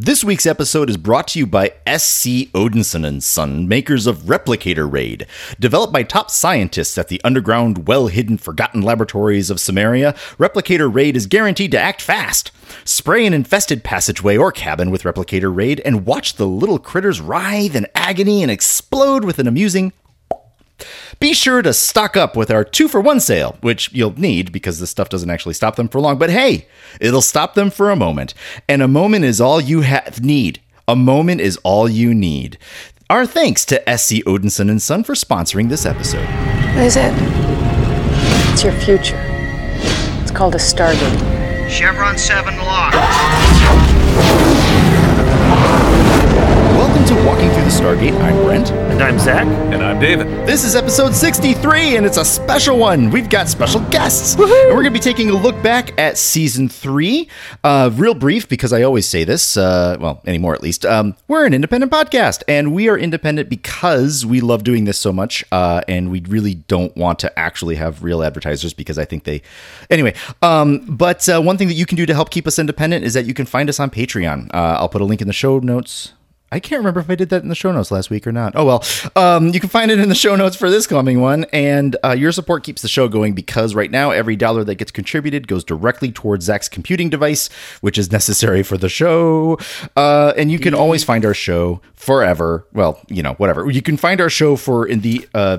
This week's episode is brought to you by SC Odinson and Son, makers of Replicator Raid. Developed by top scientists at the underground, well-hidden, forgotten laboratories of Samaria, Replicator Raid is guaranteed to act fast. Spray an infested passageway or cabin with Replicator Raid and watch the little critters writhe in agony and explode with an amusing be sure to stock up with our two for one sale, which you'll need because this stuff doesn't actually stop them for long. But hey, it'll stop them for a moment. And a moment is all you have need. A moment is all you need. Our thanks to SC Odinson and Son for sponsoring this episode. What is it? It's your future. It's called a Stargate. Chevron 7 locked. The Stargate. I'm Brent. And I'm Zach. And I'm David. This is episode 63, and it's a special one. We've got special guests. And we're going to be taking a look back at season three. Uh, real brief, because I always say this, uh, well, anymore at least. Um, we're an independent podcast, and we are independent because we love doing this so much, uh, and we really don't want to actually have real advertisers because I think they. Anyway, um, but uh, one thing that you can do to help keep us independent is that you can find us on Patreon. Uh, I'll put a link in the show notes. I can't remember if I did that in the show notes last week or not. Oh well, um, you can find it in the show notes for this coming one. And uh, your support keeps the show going because right now every dollar that gets contributed goes directly towards Zach's computing device, which is necessary for the show. Uh, and you can always find our show forever. Well, you know, whatever. You can find our show for in the uh,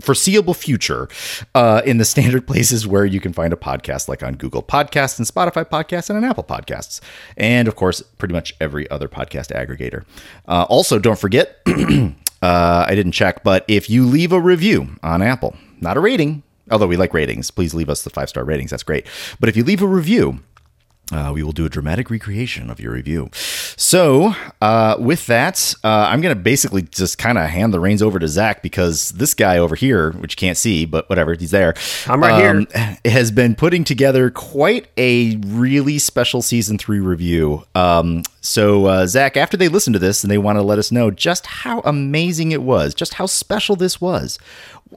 foreseeable future uh, in the standard places where you can find a podcast, like on Google Podcasts and Spotify Podcasts and on Apple Podcasts, and of course, pretty much every other podcast aggregator. Uh, also, don't forget, uh, I didn't check, but if you leave a review on Apple, not a rating, although we like ratings, please leave us the five star ratings. That's great. But if you leave a review, uh, we will do a dramatic recreation of your review. So, uh, with that, uh, I'm going to basically just kind of hand the reins over to Zach because this guy over here, which you can't see, but whatever, he's there. I'm right here. Has been putting together quite a really special season three review. Um, so, uh, Zach, after they listen to this and they want to let us know just how amazing it was, just how special this was,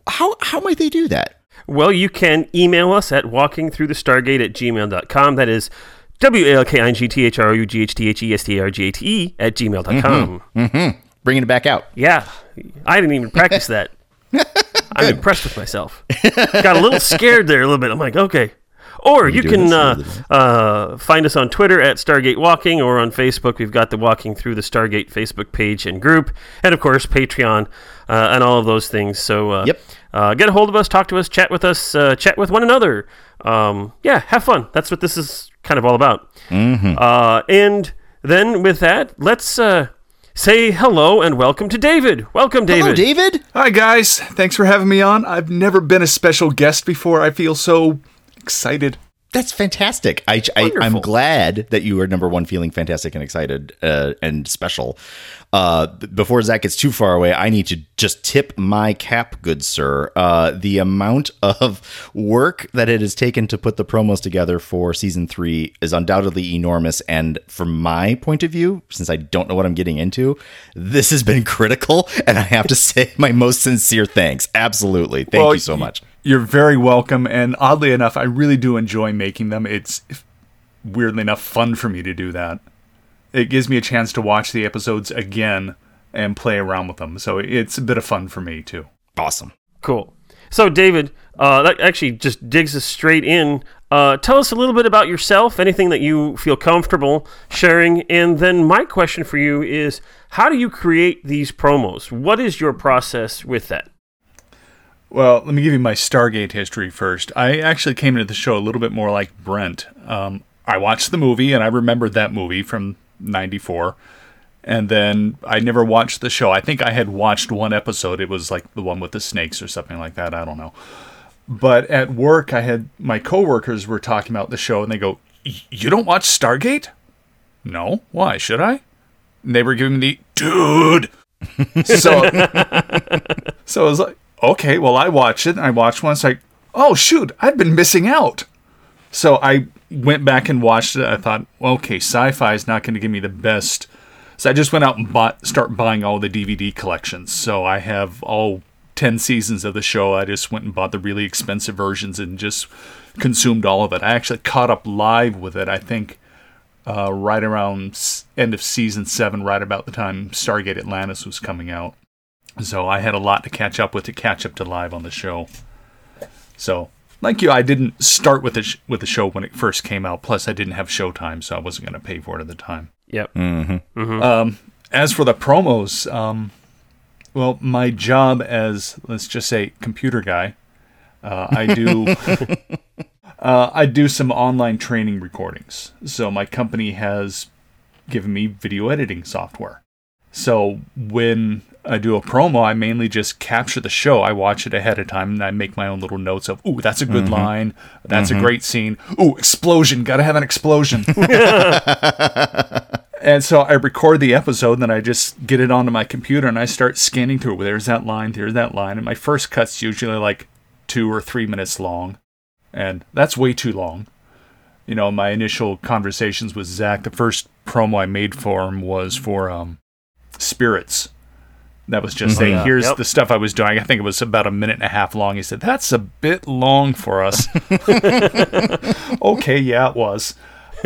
how how might they do that? Well, you can email us at walkingthroughthestargate at gmail.com. That is W A L K I N G T H R O U G H T H E S T A R G A T E at gmail.com. Mm-hmm. Bringing it back out. Yeah. I didn't even practice that. I'm impressed with myself. Got a little scared there a little bit. I'm like, okay. Or you can uh, uh, find us on Twitter at Stargate Walking or on Facebook. We've got the Walking Through the Stargate Facebook page and group. And of course, Patreon uh, and all of those things. So uh, Yep. uh, get a hold of us, talk to us, chat with us, uh, chat with one another. Um, yeah, have fun. That's what this is kind of all about. Mm-hmm. Uh, and then with that, let's uh, say hello and welcome to David. Welcome, David. Hello, David. Hi, guys. Thanks for having me on. I've never been a special guest before. I feel so excited. That's fantastic. I, I I'm glad that you are number one, feeling fantastic and excited uh, and special. Uh, before Zach gets too far away, I need to just tip my cap, good sir. Uh, the amount of work that it has taken to put the promos together for season three is undoubtedly enormous. And from my point of view, since I don't know what I'm getting into, this has been critical. And I have to say my most sincere thanks. Absolutely, thank Well, you so much. You're very welcome. And oddly enough, I really do enjoy making them. It's weirdly enough fun for me to do that. It gives me a chance to watch the episodes again and play around with them. So it's a bit of fun for me, too. Awesome. Cool. So, David, uh, that actually just digs us straight in. Uh, tell us a little bit about yourself, anything that you feel comfortable sharing. And then, my question for you is how do you create these promos? What is your process with that? Well, let me give you my Stargate history first. I actually came into the show a little bit more like Brent. Um, I watched the movie and I remembered that movie from 94. And then I never watched the show. I think I had watched one episode. It was like the one with the snakes or something like that. I don't know. But at work, I had my coworkers were talking about the show and they go, "Y- You don't watch Stargate? No. Why? Should I? And they were giving me the dude. So so I was like, okay, well, I watched it. I watched one. It's like, oh, shoot, I've been missing out. So I went back and watched it. I thought, okay, sci fi is not going to give me the best. So I just went out and bought, start buying all the DVD collections. So I have all 10 seasons of the show. I just went and bought the really expensive versions and just consumed all of it. I actually caught up live with it, I think, uh, right around end of season seven, right about the time Stargate Atlantis was coming out. So I had a lot to catch up with to catch up to live on the show. So, like you, I didn't start with the sh- with the show when it first came out. Plus, I didn't have Showtime, so I wasn't going to pay for it at the time. Yep. Um, as for the promos, um, well, my job as let's just say computer guy, uh, I do uh, I do some online training recordings. So my company has given me video editing software. So when I do a promo, I mainly just capture the show. I watch it ahead of time and I make my own little notes of, ooh, that's a good line. That's a great scene. Ooh, explosion. Gotta have an explosion. And so I record the episode, and then I just get it onto my computer, and I start scanning through. it. There's that line, there's that line, and my first cut's usually like two or three minutes long, and that's way too long. You know, my initial conversations with Zach, the first promo I made for him was for um, Spirits. That was just saying, yeah. here's Yep. the stuff I was doing. I think it was about a minute and a half long. He said, that's a bit long for us. okay, yeah, it was.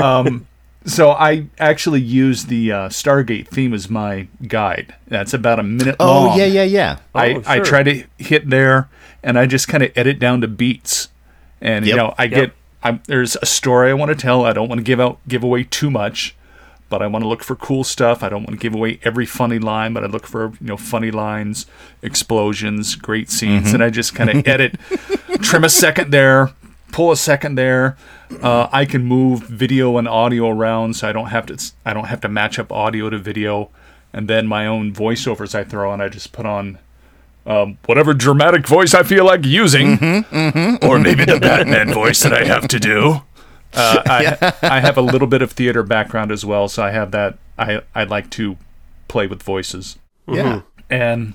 Um, so I actually used the uh, Stargate theme as my guide. That's about a minute Oh long. yeah, yeah, yeah. I, Oh, I sure. try to hit there, and I just kind of edit down to beats. And you know, I get I'm, there's a story I want to tell. I don't want to give out give away too much, but I want to look for cool stuff. I don't want to give away every funny line, but I look for you know funny lines, explosions, great scenes, and I just kind of edit, trim a second there, pull a second there. Uh, I can move video and audio around, so I don't have to I don't have to match up audio to video. And then my own voiceovers I throw on, I just put on um, whatever dramatic voice I feel like using, or maybe the Batman voice that I have to do. Uh, I, I have a little bit of theater background as well, so I have that. I I like to play with voices, Yeah. Mm-hmm. and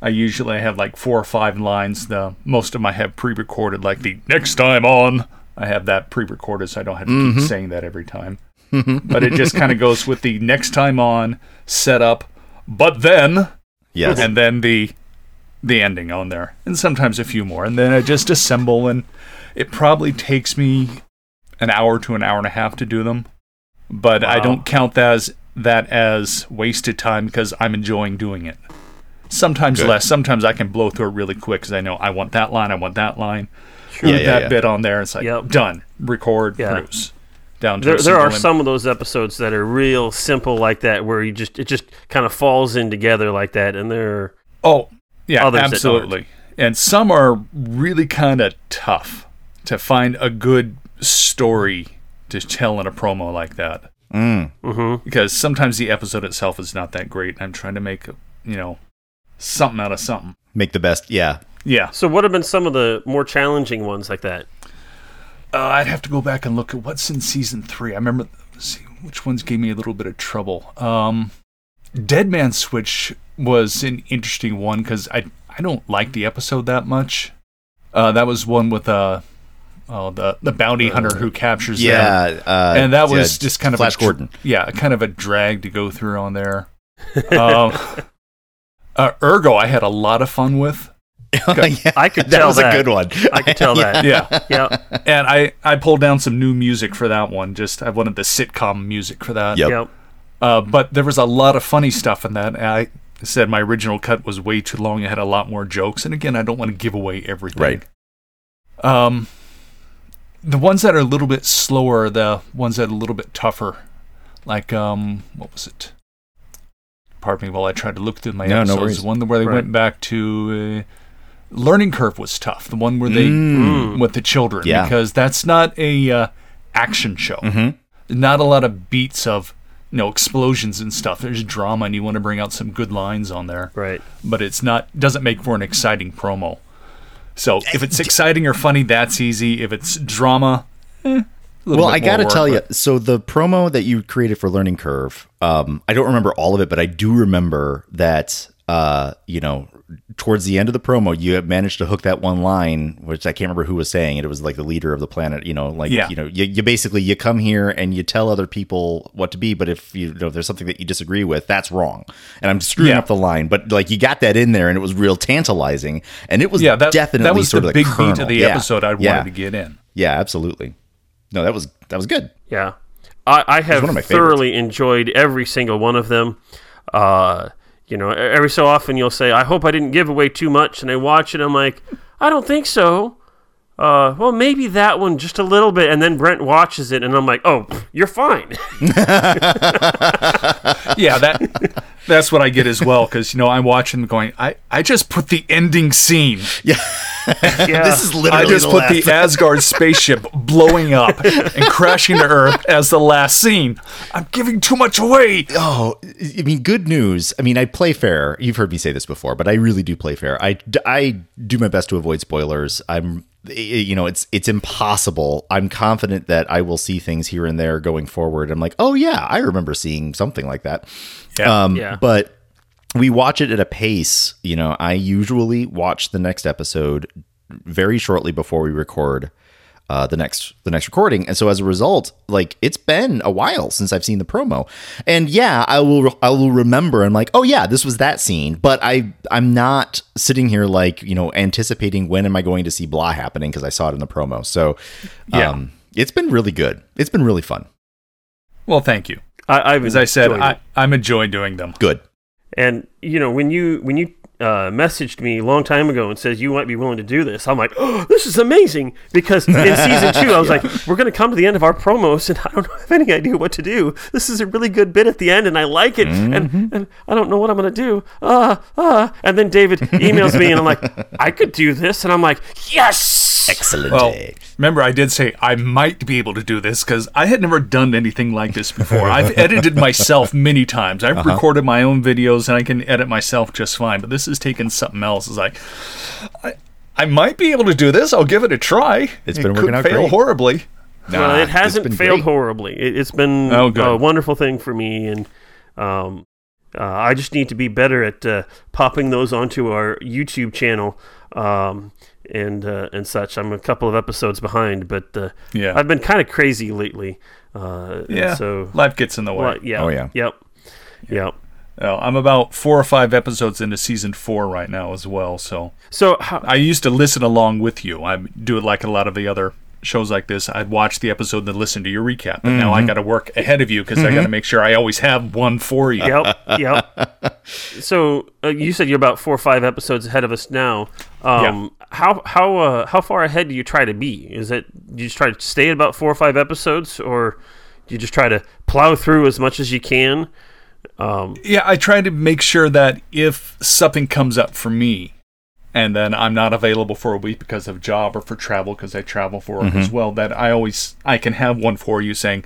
I usually have like four or five lines. The most of them I have pre-recorded, like the next time on. I have that pre-recorded, so I don't have to keep mm-hmm. saying that every time. Mm-hmm. but it just kind of goes with the next time on setup, but then Yes. and then the the ending on there, and sometimes a few more, and then I just assemble, and it probably takes me an hour to an hour and a half to do them, but I don't count that as that as wasted time because I'm enjoying doing it. Sometimes Good. less. Sometimes I can blow through it really quick because I know I want that line, I want that line, Yeah, put yeah, that yeah. bit on there. And it's like Yep. done, record, Yeah. produce. Down to There, there are im- some of those episodes that are real simple like that, where you just it just kind of falls in together like that, and they're Oh, yeah, Others that aren't. absolutely. And some are really kind of tough to find a good story to tell in a promo like that. Mm. Because sometimes the episode itself is not that great. I'm trying to make, you know, something out of something. Make the best. Yeah. Yeah. so. What have been some of the more challenging ones like that? Uh, I'd have to go back and look at what's in season three. I remember, let's see, which ones gave me a little bit of trouble. Um, Dead Man Switch was an interesting one because I I don't like the episode that much. Uh, that was one with uh, oh, the the bounty hunter who captures them. Yeah. Uh, and that was yeah, just kind of Flash a dr- Gordon. Yeah, kind of a drag to go through on there. um, uh, Ergo, I had a lot of fun with. yeah, I could tell that was that. a good one. I could tell that. Yeah. Yeah, and I, I pulled down some new music for that one. Just I wanted the sitcom music for that. Yep. yep. Uh, but there was a lot of funny stuff in that. I said my original cut was way too long. It had a lot more jokes. And again, I don't want to give away everything. Right. Um, the ones that are a little bit slower, are the ones that are a little bit tougher, like um, what was it? Pardon me while I tried to look through my No, no episodes. worries. the one where they Right. went back to uh, learning curve was tough. The one where they Mm. with the children Yeah. because that's not a uh, action show. Mhm. Not a lot of beats of you know explosions and stuff. There's drama and you want to bring out some good lines on there Right. but it's not doesn't make for an exciting promo. So if it's exciting or funny, that's easy. If it's drama, eh, a little Well, I got to tell you, so the promo that you created for Learning Curve, um, I don't remember all of it, but I do remember that, uh, you know, towards the end of the promo, you had managed to hook that one line, which I can't remember who was saying it. It was like the leader of the planet, you know, like, Yeah. you know, you, you basically, you come here and you tell other people what to be, but if you, know, if there's something that you disagree with, that's wrong. And I'm screwing Yeah. up the line, but like you got that in there and it was real tantalizing. And it was yeah, that definitely that was sort the of big kernel. beat of the Yeah. episode I yeah. wanted to get in. Yeah, absolutely. No, that was, that was good. Yeah. I, I have one of my thoroughly enjoyed every single one of them. Uh, you know, every so often you'll say, "I hope I didn't give away too much," and I watch it. I'm like, I don't think so. Uh, well, maybe that one just a little bit, and then Brent watches it, and I'm like, "Oh, you're fine." yeah, that that's what I get as well because you know I'm watching going. I I just put the ending scene. yeah, This is literally. I just the put last. the Asgard spaceship blowing up and crashing to Earth as the last scene. I'm giving too much away. Oh, I mean, good news. I mean, I play fair. You've heard me say this before, but I really do play fair. I, I do my best to avoid spoilers. I'm, you know, it's it's impossible. I'm confident that I will see things here and there going forward. I'm like, oh yeah, I remember seeing something like that. Yeah. Um, Yeah. But we watch it at a pace. You know, I usually watch the next episode very shortly before we record uh, the next the next recording, and so as a result, like it's been a while since I've seen the promo, and yeah, I will I will remember. I'm like, oh yeah, this was that scene, but I I'm not sitting here like you know anticipating when am I going to see blah happening because I saw it in the promo. So, Yeah. um, it's been really good. It's been really fun. Well, thank you. I, I've As I said, I I'm enjoying doing them. Good. And you know, when you when you uh, messaged me a long time ago and says you might be willing to do this, I'm like, oh, this is amazing because in season two, I was like, we're going to come to the end of our promos, and I don't have any idea what to do. This is a really good bit at the end, and I like it, and and I don't know what I'm going to do. Uh, uh. And then David emails me, and I'm like, I could do this, and I'm like, yes. Excellent. Well, remember, I did say I might be able to do this because I had never done anything like this before. I've edited myself many times. I've recorded my own videos and I can edit myself just fine. But this is taking something else. It's like, I, I might be able to do this. I'll give it a try. It's It been could working out fail great. horribly. well, it hasn't failed great. horribly. It, it's been Oh, good. a wonderful thing for me, and um, uh, I just need to be better at uh, popping those onto our YouTube channel um, and uh, and such. I'm a couple of episodes behind, but uh, Yeah. I've been kind of crazy lately. Uh, Yeah. So life gets in the way. well, yeah. Oh, yeah. Yep. Yep. Uh, I'm about four or five episodes into season four right now as well. So So how, I used to listen along with you. I do it like a lot of the other shows like this. I'd watch the episode and listen to your recap. But now Mm-hmm. I got to work ahead of you because I got to make sure I always have one for you. yep, yep. So uh, you said you're about four or five episodes ahead of us now. Um, How how uh, how far ahead do you try to be? Is it do you just try to stay at about four or five episodes, or do you just try to plow through as much as you can? Um, Yeah, I try to make sure that if something comes up for me and then I'm not available for a week because of job or for travel because I travel for work as well, that I always I can have one for you saying,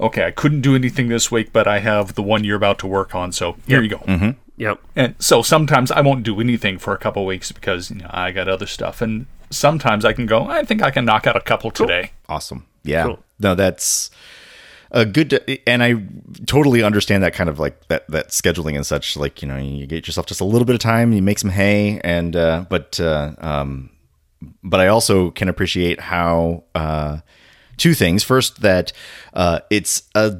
okay, I couldn't do anything this week, but I have the one you're about to work on, so here you go. Yep. And so sometimes I won't do anything for a couple weeks because you know, I got other stuff, and sometimes I can go. I think I can knock out a couple today. Awesome. Yeah. Cool. No, that's a good, and I totally understand that kind of like that that scheduling and such. Like you know, you get yourself just a little bit of time, you make some hay, and uh, but uh, um, but I also can appreciate how uh, two things. First, that uh, it's a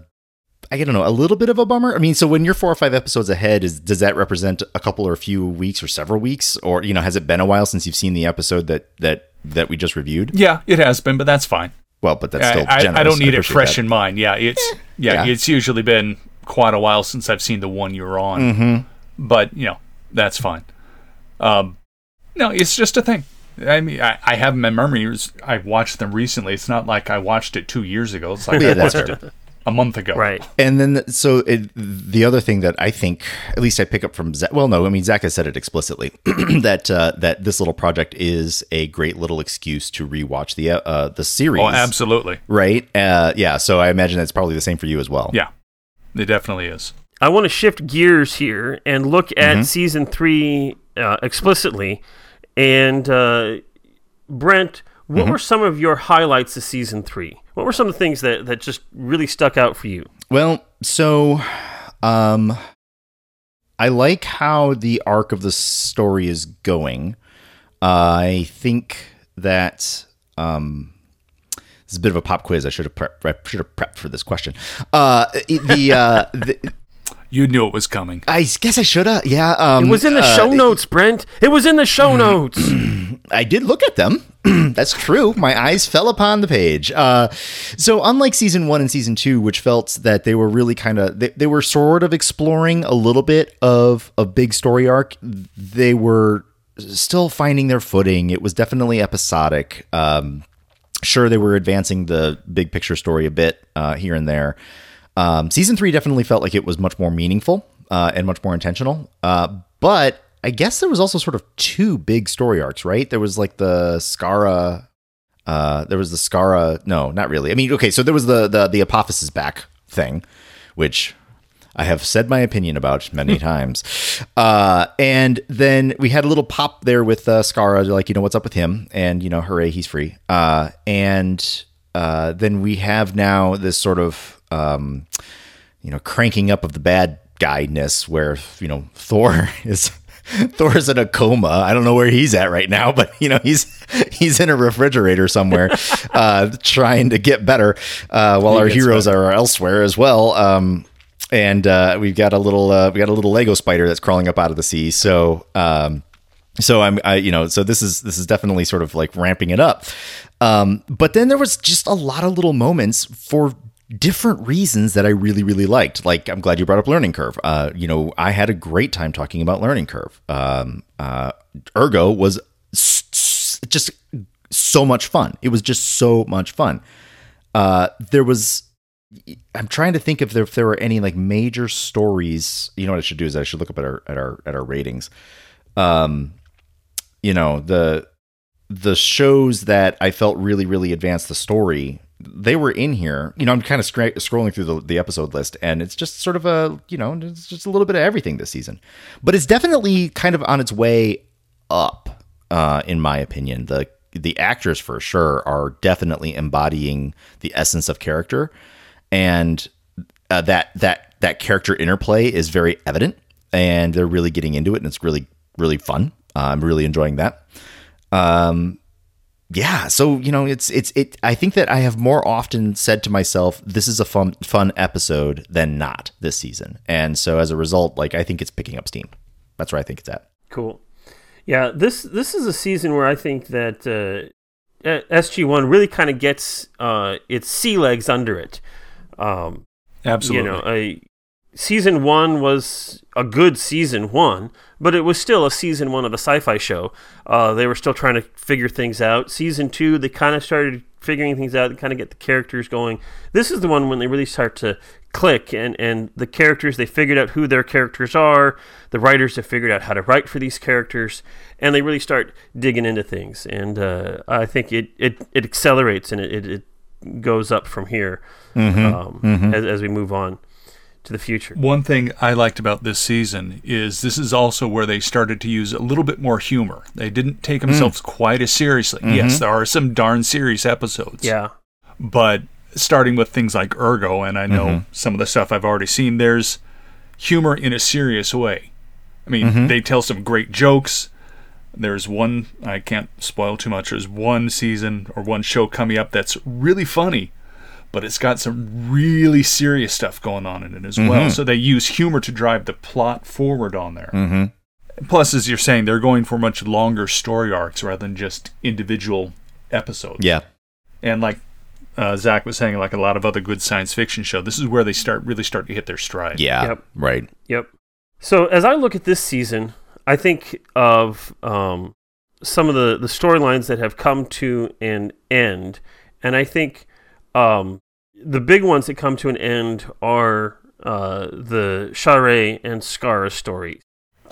I don't know, a little bit of a bummer. I mean, so when you're four or five episodes ahead, is does that represent a couple or a few weeks or several weeks, or you know, has it been a while since you've seen the episode that that that we just reviewed? Yeah, it has been, but that's fine. Well, but that's still I, I, generous. I don't need it fresh that. in mind. Yeah, it's yeah, Yeah. it's usually been quite a while since I've seen the one you're on. Mm-hmm. But you know, that's fine. Um, no, it's just a thing. I mean, I, I have them in memories. I've watched them recently. It's not like I watched it two years ago. It's like Yeah, I that's watched it a month ago. Right. And then, so it, the other thing that I think, at least I pick up from Zach. Well, no, I mean Zach has said it explicitly that uh, that this little project is a great little excuse to rewatch the uh, the series. Oh, absolutely. Right? Uh, yeah. So I imagine that's probably the same for you as well. Yeah, it definitely is. I want to shift gears here and look at season three uh, explicitly. And uh, Brent, what were some of your highlights of season three? What were some of the things that, that just really stuck out for you? Well, so um I like how the arc of the story is going. I think that um this is a bit of a pop quiz. I should have prepped, I should have prepped for this question. Uh, the uh, the, You knew it was coming. I guess I should have. Yeah. Um, It was in the uh, show notes, Brent. It was in the show notes. I did look at them. That's true. My eyes fell upon the page. Uh, so, unlike season one and season two, which felt that they were really kind of they, they were sort of exploring a little bit of a big story arc, they were still finding their footing. It was definitely episodic. Um, sure, they were advancing the big picture story a bit uh, here and there. Um, season three definitely felt like it was much more meaningful uh, and much more intentional. Uh, but I guess there was also sort of two big story arcs, right? There was like the Skara. Uh, there was the Skara. No, not really. I mean, okay, so there was the the the Apophis back thing, which I have said my opinion about many times. Uh, and then we had a little pop there with uh, Skara, like you know what's up with him, and you know, hooray, he's free. Uh, and uh, then we have now this sort of um, you know cranking up of the bad guyness, where you know Thor is. Thor's in a coma. I don't know where he's at right now, but you know he's he's in a refrigerator somewhere, uh, trying to get better. Uh, while our gets heroes are elsewhere as well. Um, and uh, we've got a little uh, we got a little Lego spider that's crawling up out of the sea. So um, so I'm I you know so this is this is definitely sort of like ramping it up. Um, but then there was just a lot of little moments for different reasons that I really really liked. Like I'm glad you brought up Learning Curve. Uh, you know I had a great time talking about Learning Curve. Um, uh, Ergo was just so much fun. It was just so much fun. Uh, there was I'm trying to think if there, if there were any like major stories. You know what I should do is I should look up at our at our at our ratings. Um, you know the the shows that I felt really really advanced the story. They were in here. You know, I'm kind of scra- scrolling through the, the episode list, and it's just sort of a you know it's just a little bit of everything this season. But it's definitely kind of on its way up, uh, in my opinion. The the actors for sure are definitely embodying the essence of character and uh, that that that character interplay is very evident and they're really getting into it and it's really really fun uh, i'm really enjoying that um yeah so you know it's it's it i think that i have more often said to myself this is a fun fun episode than not this season and so as a result like i think it's picking up steam that's where i think it's at Cool. Yeah, this this is a season where I think that uh, SG One really kind of gets uh, its sea legs under it. Um, Absolutely. You know, a, season one was a good season one, but it was still a season one of a sci-fi show. Uh, they were still trying to figure things out. Season two, they kind of started figuring things out, and kind of get the characters going. This is the one when they really start to click, and and the characters they figured out who their characters are. The writers have figured out how to write for these characters, and they really start digging into things. And uh, I think it, it it accelerates and it, it, it goes up from here um, As, as we move on to the future. One thing I liked about this season is this is also where they started to use a little bit more humor. They didn't take mm. themselves quite as seriously. Mm-hmm. Yes, there are some darn serious episodes. Yeah. But starting with things like Ergo, and I know mm-hmm. some of the stuff I've already seen, there's humor in a serious way. I mean, mm-hmm. they tell some great jokes. There's one, I can't spoil too much, there's one season or one show coming up that's really funny, but it's got some really serious stuff going on in it as well. So they use humor to drive the plot forward on there. Mm-hmm. Plus, as you're saying, they're going for much longer story arcs rather than just individual episodes. yeah And like uh, Zach was saying, like a lot of other good science fiction show, this is where they start really start to hit their stride. yeah Yep. right Yep. So as I look at this season, I think of um, some of the, the storylines that have come to an end, and I think um, the big ones that come to an end are uh, the Sha're and Skara stories.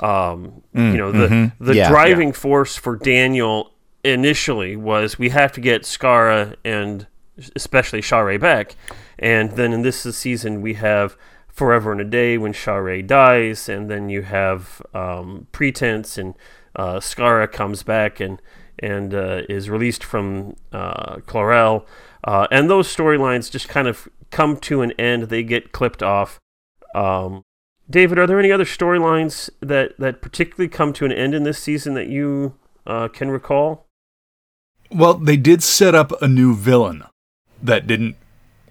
Um, you know, the mhm. the Yeah, driving force for Daniel initially was we have to get Skara and especially Sha're back, and then in this season we have Forever and a Day when Sha're dies, and then you have um, Pretense and uh, Skara comes back and and uh, is released from uh, Klorel, uh, and those storylines just kind of come to an end. They get clipped off. Um, David, are there any other storylines that that particularly come to an end in this season that you uh, can recall? Well, they did set up a new villain that didn't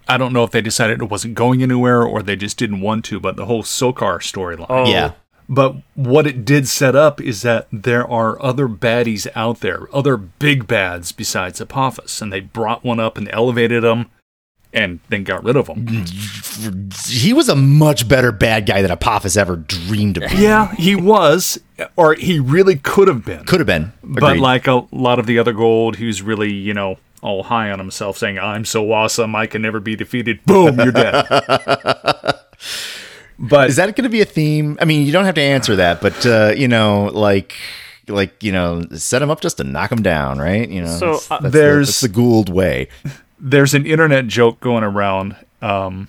I don't know if they decided it wasn't going anywhere or they just didn't want to, but the whole Sokar storyline. Oh, Yeah. But what it did set up is that there are other baddies out there, other big bads besides Apophis, and they brought one up and elevated him, and then got rid of him. He was a much better bad guy than Apophis ever dreamed of. being. yeah, he was, or he really could have been. Could have been. But like a lot of the other Goa'uld, he was really, you know, all high on himself, saying, "I'm so awesome, I can never be defeated." Boom, you're dead. but is that going to be a theme? I mean, you don't have to answer that, but uh, you know, like, like you know, set them up just to knock them down, right? You know, So, that's, uh, that's There's- the, the Goa'uld way. there's an internet joke going around. Um,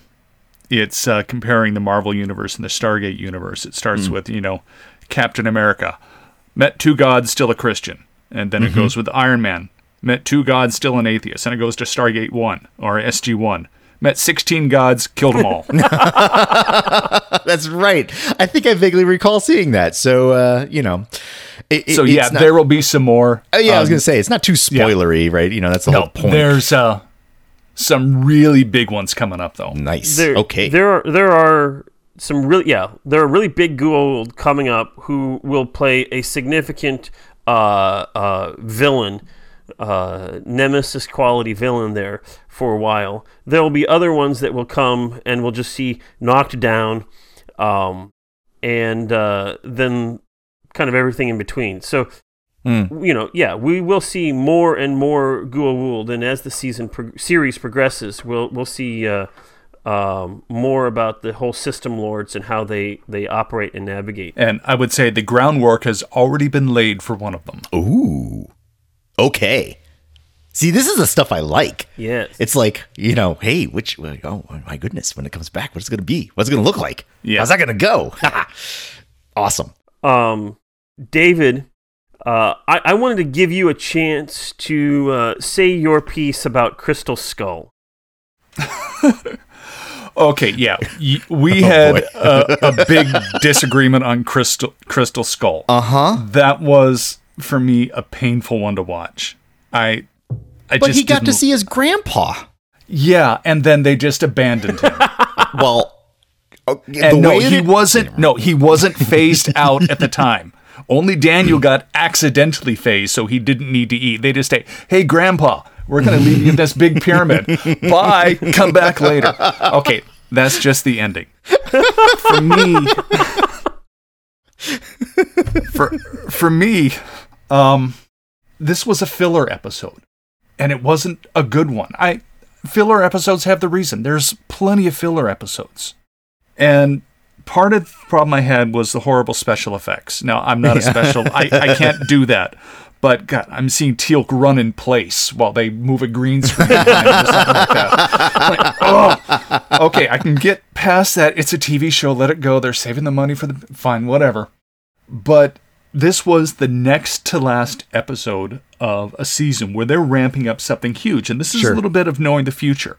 it's uh, comparing the Marvel universe and the Stargate universe. It starts with you know Captain America met two gods, still a Christian, and then it goes with Iron Man met two gods, still an atheist, and it goes to Stargate One or SG One met 16 gods, killed them all. That's right. I think I vaguely recall seeing that. So uh, you know, it, it- so yeah, not- there will be some more. Oh, yeah, I was Um, going to say it's not too spoilery, right? You know, that's the no, whole point. there's uh, some really big ones coming up though. nice. there, okay. There are there are some really yeah there are really big Goa'uld coming up who will play a significant uh, uh, villain, uh, nemesis quality villain there for a while. There will be other ones that will come and we'll just see knocked down, um, and uh, then kind of everything in between. So you know, yeah, we will see more and more Goa'uld, and as the season pro- series progresses, we'll we'll see uh, um, more about the whole system lords and how they they operate and navigate. And I would say the groundwork has already been laid for one of them. Ooh. Okay. See, this is the stuff I like. Yes, It's like, you know, hey, which, oh my goodness, when it comes back, what's it going to be? What's it going to look like? Yeah. How's that going to go? awesome. um, David. Uh, I, I wanted to give you a chance to uh, say your piece about Crystal Skull. Okay, yeah, we Oh, had boy. a, a big disagreement on Crystal Crystal Skull. Uh huh. that was for me a painful one to watch. I, I But just he got to didn't- see his grandpa. Yeah, and then they just abandoned him. Well, okay, and no, way he it- wasn't. No, he wasn't phased out at the time. Only Daniel got accidentally phased, so he didn't need to eat. They just say, "Hey, Grandpa, we're gonna leave you in this big pyramid. Bye. Come back later." Okay, that's just the ending. For me, for for me, um, this was a filler episode, and it wasn't a good one. I filler episodes have the reason. There's plenty of filler episodes. And part of the problem I had was the horrible special effects. Now, I'm not a special, I, I can't do that. But God, I'm seeing Teal'c run in place while they move a green screen behind or something like that. Like, oh, okay, I can get past that. It's a TV show. Let it go. They're saving the money for the fine, whatever. But this was the next to last episode of a season where they're ramping up something huge, and this is Sure. a little bit of knowing the future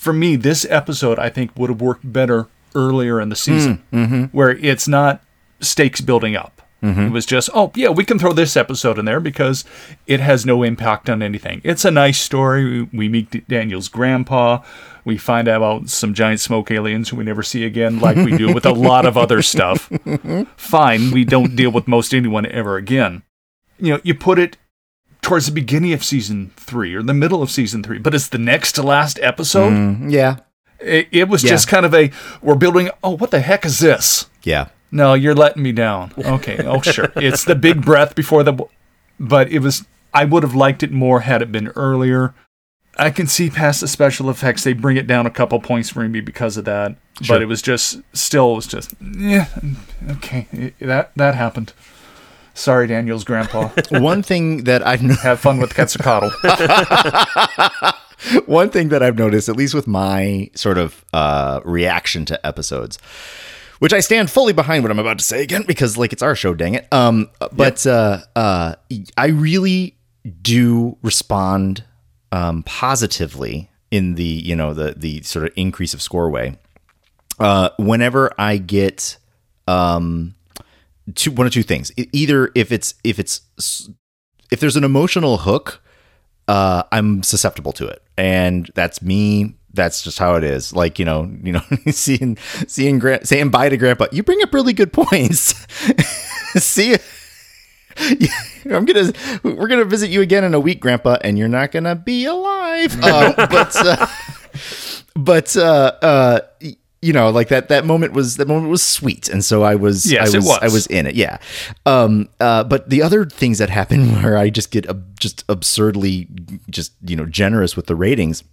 for me, this episode I think would have worked better earlier in the season, mm, mm-hmm. where it's not stakes building up. It was just, oh yeah, we can throw this episode in there because it has no impact on anything. It's a nice story. We meet Daniel's grandpa. We find out about some giant smoke aliens who we never see again, like we do with a lot of other stuff. Fine, we don't deal with most anyone ever again. You know, you put it towards the beginning of season three or the middle of season three, but it's the next to last episode. Mm, yeah. It, it was Yeah. just kind of a we're building. Oh, what the heck is this? Yeah. No, you're letting me down. Okay, oh sure, it's the big breath before the. But it was. I would have liked it more had it been earlier. I can see past the special effects; they bring it down a couple points for me because of that. Sure. But it was just still it was just yeah. Okay, it- that that happened. Sorry, Daniel's grandpa. One thing that I've no- Have fun with Quetzalcoatl. one thing that I've noticed, at least with my sort of uh, reaction to episodes, which I stand fully behind what I'm about to say again because like it's our show, dang it. Um, but uh, uh, I really do respond um, positively in the you know the the sort of increase of score way. Uh, whenever I get um, two one or two things, either if it's if it's if there's an emotional hook uh, I'm susceptible to it, and that's me that's just how it is. Like you know, you know, seeing seeing Grant saying bye to Grandpa. You bring up really good points. See. I'm gonna we're gonna visit you again in a week, Grandpa, and you're not gonna be alive. Uh, but uh, but uh, uh, you know, like that that moment was that moment was sweet, and so I was Yes, I was, was. I was in it, yeah. Um, uh, but the other things that happen where I just get ab- just absurdly just you know generous with the ratings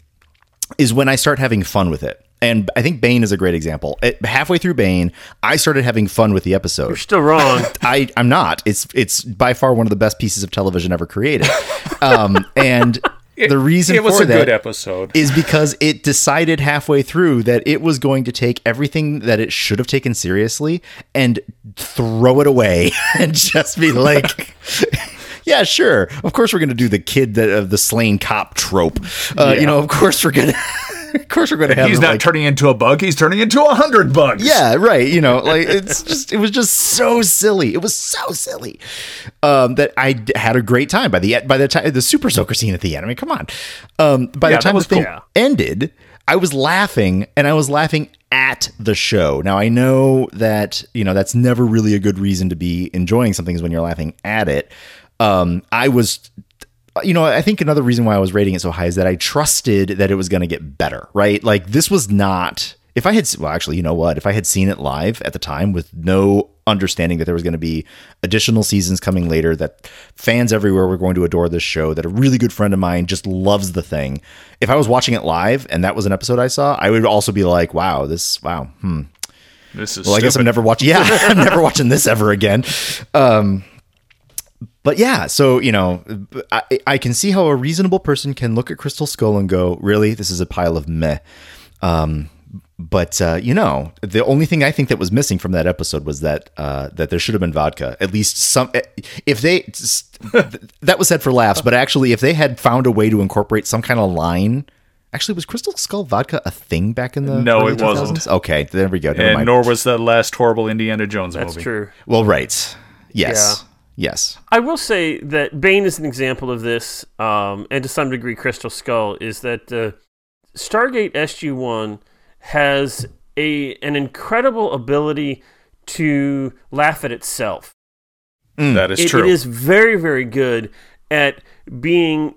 is when I start having fun with it. And I think Bane is a great example. At, halfway through Bane, I started having fun with the episode. You're still wrong. I I'm not. It's it's by far one of the best pieces of television ever created. Um, and the reason it was for a that good episode. is because it decided halfway through that it was going to take everything that it should have taken seriously and throw it away and just be like. Yeah, sure. Of course, we're going to do the kid that of the slain cop trope. Uh, You know, of course we're going to. Of course, we're going to have. He's it, not like, turning into a bug. He's turning into a hundred bugs. yeah, right. You know, like it's just it was just so silly. It was so silly um, that I d- had a great time by the by the time the super soaker scene at the end. I mean, come on. Um, by Yeah, the time the thing cool. ended, I was laughing and I was laughing at the show. Now I know that you know that's never really a good reason to be enjoying something is when you're laughing at it. Um, I was you know, I think another reason why I was rating it so high is that I trusted that it was going to get better, right? Like this was not if I had well actually, you know what? If I had seen it live at the time with no understanding that there was going to be additional seasons coming later that fans everywhere were going to adore this show that a really good friend of mine just loves the thing. If I was watching it live and that was an episode I saw, I would also be like, "Wow, this wow, hmm, This is. well, I guess I'm never watching. Yeah, I'm never watching this ever again. Um, but yeah, so you know, I, I can see how a reasonable person can look at Crystal Skull and go, "Really, this is a pile of meh." Um, but uh, you know, the only thing I think that was missing from that episode was that uh, that there should have been vodka. At least some. If they that was said for laughs, but actually, if they had found a way to incorporate some kind of line. Actually, was Crystal Skull vodka a thing back in the No, early it wasn't. Okay, there we go. Never And mind. nor was the last horrible Indiana Jones That's movie. true. Well, right. Yes. Yes. I will say that Bane is an example of this, um, and to some degree, Crystal Skull is that uh, Stargate SG One has a an incredible ability to laugh at itself. That is It- true. it is very, very good at being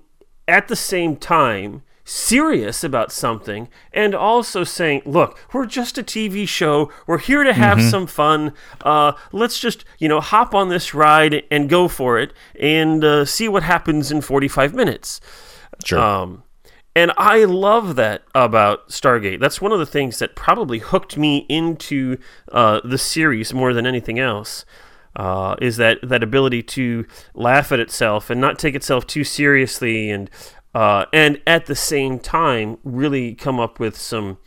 at the same time serious about something and also saying, look, we're just a TV show. We're here to have some fun. Uh, let's just, you know, hop on this ride and go for it and uh, see what happens in 45 minutes. Sure. Um, and I love that about Stargate. That's one of the things that probably hooked me into uh, the series more than anything else. Uh, is that that ability to laugh at itself and not take itself too seriously, and uh, and at the same time really come up with some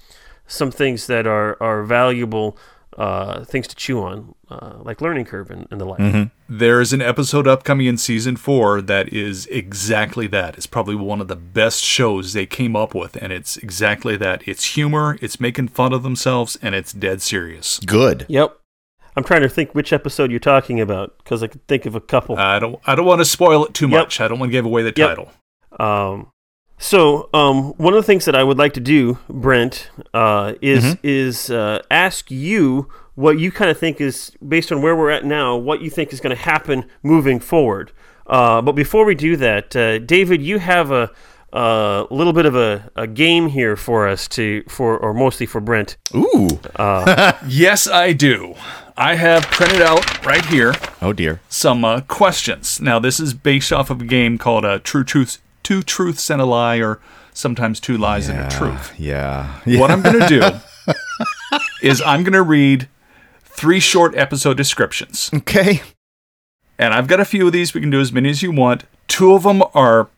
some things that are are valuable uh, things to chew on, uh, like learning curve and, and the like. There is an episode upcoming in season four that is exactly that. It's probably one of the best shows they came up with, and it's exactly that. It's humor, it's making fun of themselves, and it's dead serious. Good. Yep. I'm trying to think which episode you're talking about because I could think of a couple. I don't. I don't want to spoil it too Yep. much. I don't want to give away the Yep. title. Um, so um, one of the things that I would like to do, Brent, uh, is is uh, ask you what you kind of think is based on where we're at now, what you think is going to happen moving forward. Uh, but before we do that, uh, David, you have a, a little bit of a, a game here for us to for or mostly for Brent. Ooh. Yes, I do. I have printed out right here Oh dear. some uh, questions. Now, this is based off of a game called uh, True Truth, Two Truths and a Lie, or sometimes Two Lies and a Truth. Yeah. What I'm going to do is I'm going to read three short episode descriptions. Okay. And I've got a few of these. We can do as many as you want. Two of them are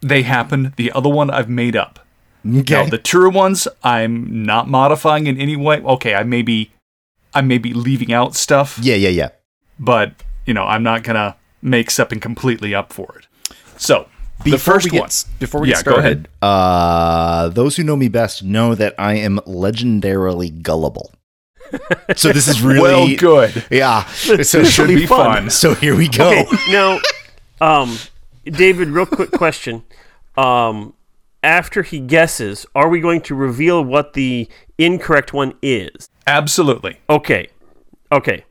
they happen. The other one I've made up. Okay. Now, the true ones I'm not modifying in any way. Okay, I may be I may be leaving out stuff, yeah, yeah, yeah. but you know, I'm not gonna make something completely up for it. So the Before first we get, one. Before we Yeah, get go started, uh, those who know me best know that I am legendarily gullible. So this is really well, good. Yeah. So This should be fun. So here we go. Okay, now, um, David, real quick question. Um, after he guesses, are we going to reveal what the incorrect one is? Absolutely. Okay. Okay.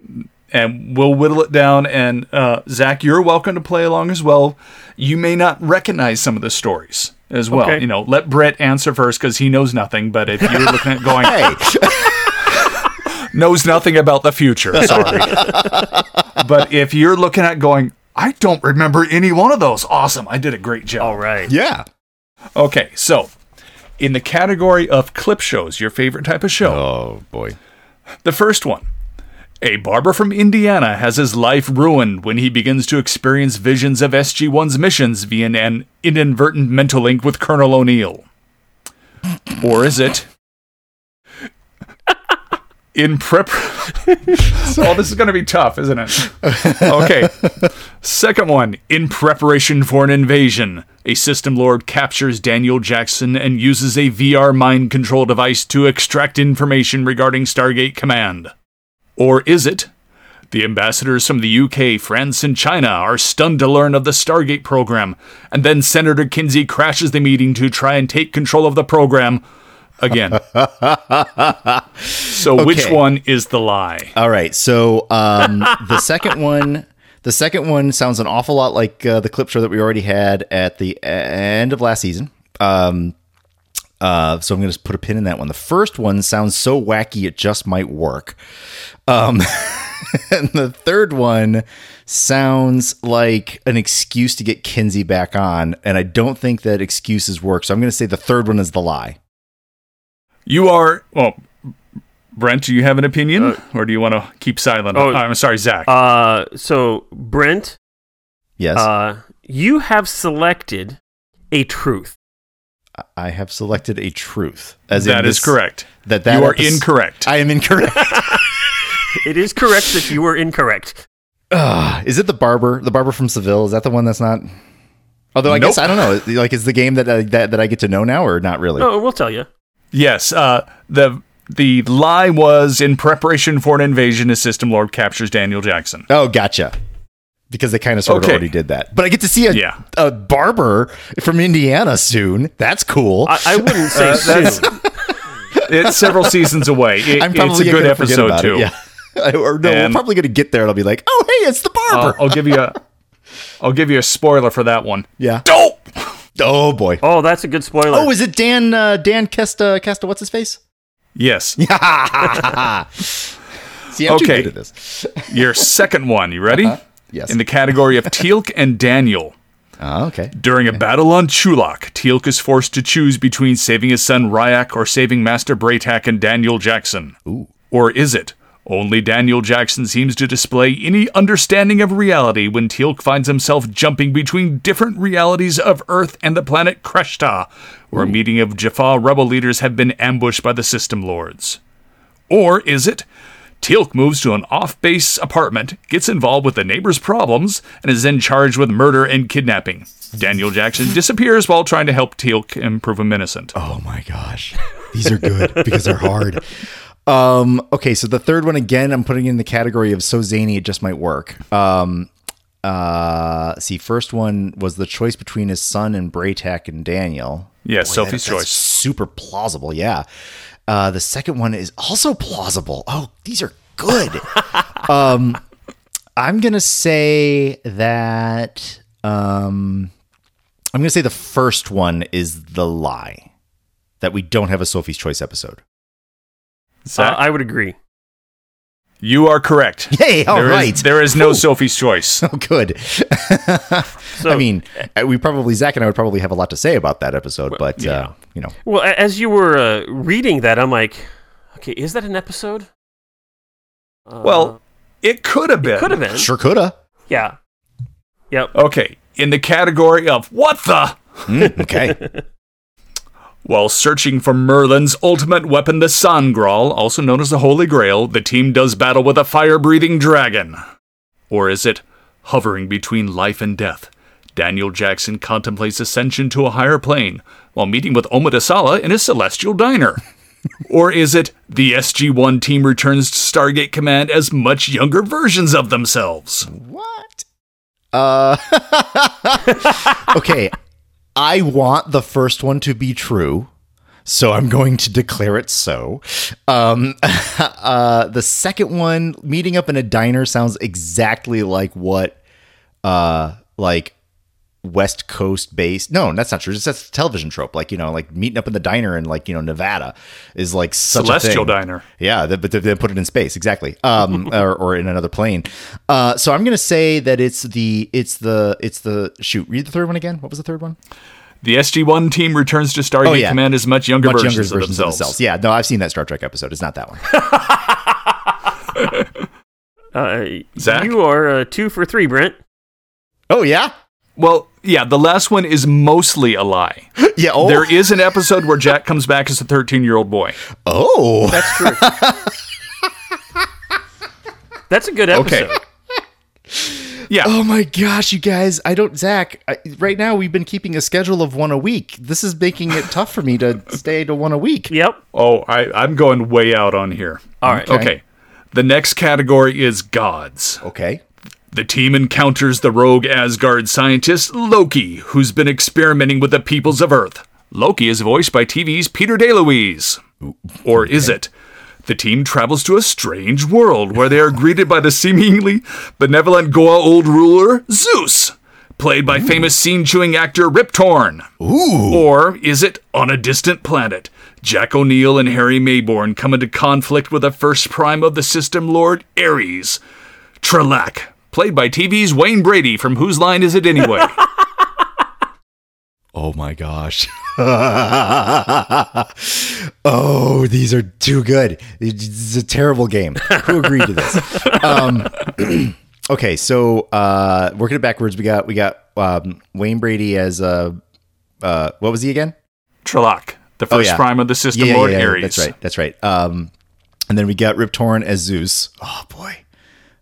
And we'll whittle it down. And uh, Zach, you're welcome to play along as well. You may not recognize some of the stories as well. Okay. You know, let Brent answer first because he knows nothing. But if you're looking at going, Hey, knows nothing about the future, sorry. but if you're looking at going, I don't remember any one of those. Awesome, I did a great job. All right. yeah. Okay, so in the category of clip shows, your favorite type of show. Oh boy. The first one. A barber from Indiana has his life ruined when he begins to experience visions of SG 1's missions via an inadvertent mental link with Colonel O'Neill. Or is it. In prep. oh, this is going to be tough, isn't it? Okay. Second one. In preparation for an invasion, a system lord captures Daniel Jackson and uses a VR mind control device to extract information regarding Stargate Command. Or is it? The ambassadors from the UK, France, and China are stunned to learn of the Stargate program, and then Senator Kinsey crashes the meeting to try and take control of the program again. so, which one is the lie? All right. So um, the second one, the second one sounds an awful lot like uh, the clip show that we already had at the end of last season. Um, uh, so I'm going to put a pin in that one. The first one sounds so wacky it just might work. Um, and the third one sounds like an excuse to get Kinsey back on, and I don't think that excuses work. So I'm going to say the third one is the lie. You are. Well, Brent, do you have an opinion? or do you want to keep silent? oh, I'm sorry, Zach. Uh, so Brent, Yes, uh, you have selected a truth. I have selected a truth. As that in is correct. That that you are epis- incorrect. I am incorrect. It is correct that you were incorrect. Ugh, is it the barber? The barber from Seville? Is that the one that's not? Although I guess I don't know. Like, is the game that I, that that I get to know now, or not really? No, we'll tell you. Yes, uh, the the lie was in preparation for an invasion. A system lord captures Daniel Jackson. Oh, gotcha. Because they kind of sort of already did that. But I get to see a, Yeah. a barber from Indiana soon. That's cool. I, I wouldn't say uh, soon. It's several seasons away. It- I'm probably it's a good episode too. It. Yeah. or no, And- we're probably going to get there and I'll be like, oh, hey, it's the I'll, barber. I'll give you a I'll give you a spoiler for that one. yeah. Dope. Oh boy. Oh, that's a good spoiler. Oh, is it Dan? Uh, Dan Kesta? Uh, Kesta? What's his face? Yes. See, I'm too Okay. good at this. Your second one. You ready? Uh-huh. Yes. In the category of Teal'c and Daniel. Oh, okay. During a battle on Chulak, Teal'c is forced to choose between saving his son Rya'c or saving Master Bra'tac and Daniel Jackson. Ooh. Or is it? Only Daniel Jackson seems to display any understanding of reality when Teal'c finds himself jumping between different realities of Earth and the planet Kreshta, where a meeting of Jaffa rebel leaders have been ambushed by the System Lords. Or is it? Teal'c moves to an off base apartment, gets involved with the neighbor's problems, and is then charged with murder and kidnapping. Daniel Jackson disappears while trying to help Teal'c and prove him innocent. Oh my gosh. These are good because they're hard. Um, okay, so the third one again, I'm putting in the category of so zany it just might work. Um, uh, see, first one was the choice between his son and Bra'tac and Daniel. Yeah, Boy, Sophie's that- choice. Super plausible, yeah. Uh, the second one is also plausible. Oh, these are good. um, I'm gonna say that. Um, I'm gonna say the first one is the lie that we don't have a Sophie's Choice episode. Uh, I would agree. you are correct. Yay! All There is- right. there is no Sophie's choice. Oh, good. I mean, we probably Zach and I would probably have a lot to say about that episode, but uh, you know, Well, as you were uh, reading that, I'm like, okay, is that an episode? Uh, Well, it could have been. could have been. sure coulda. Yeah. Yep. Okay, in the category of what the? Mm, okay. While searching for Merlin's ultimate weapon, the Sangraal, also known as the Holy Grail, the team does battle with a fire breathing dragon. Or is it hovering between life and death? Daniel Jackson contemplates ascension to a higher plane while meeting with Oma Desala in a celestial diner. or is it the SG 1 team returns to Stargate Command as much younger versions of themselves? what? Uh. okay. I want the first one to be true. So I'm going to declare it so. Um, uh, the second one, meeting up in a diner, sounds exactly like what, uh, like West Coast based. No, that's not true. It's that's a television trope. Like you know, like meeting up in the diner in like you know Nevada is like such Celestial a thing. diner. Yeah, but they, they put it in space exactly, um, or, or in another plane. Uh, so I'm gonna say that it's the it's the it's the shoot. Read the third one again. What was the third one? The SG-1 team returns to Stargate Oh, yeah. Command as much younger Much versions, younger of versions of themselves. themselves. Yeah, no, I've seen that Star Trek episode. It's not that one. Uh, Zach? You are uh, two for three, Brent. oh yeah, Well, yeah, the last one is mostly a lie. yeah. Oh, There is an episode where Jack comes back as a 13-year-old boy. oh. That's true. That's a good Okay. episode. Yeah. Oh my gosh, you guys! I don't, Zach. I, right now, we've been keeping a schedule of one a week. This is making it tough for me to stay to one a week. Yep. Oh, I, I'm going way out on here. All right. Okay. The next category is gods. Okay. The team encounters the rogue Asgard scientist Loki, who's been experimenting with the peoples of Earth. Loki is voiced by TV's Peter DeLuise. Or is it? The team travels to a strange world where they are greeted by the seemingly benevolent Goa'uld ruler Zeus, played by famous scene chewing actor Rip Torn. Ooh. Or is it on a distant planet? Jack O'Neill and Harry Maybourne come into conflict with the first prime of the system lord, Ares. Trelak, played by TV's Wayne Brady from Whose Line Is It Anyway? Oh my gosh. oh, these are too good. It's a terrible game. Who agreed to this? Um, okay, so uh, working it backwards, we got we got um, Wayne Brady as uh, uh, what was he again? Trelak, the first yeah. prime of the system lord, Ares. That's right. That's right. Um, and then we got Rip Torn as Zeus. Oh boy,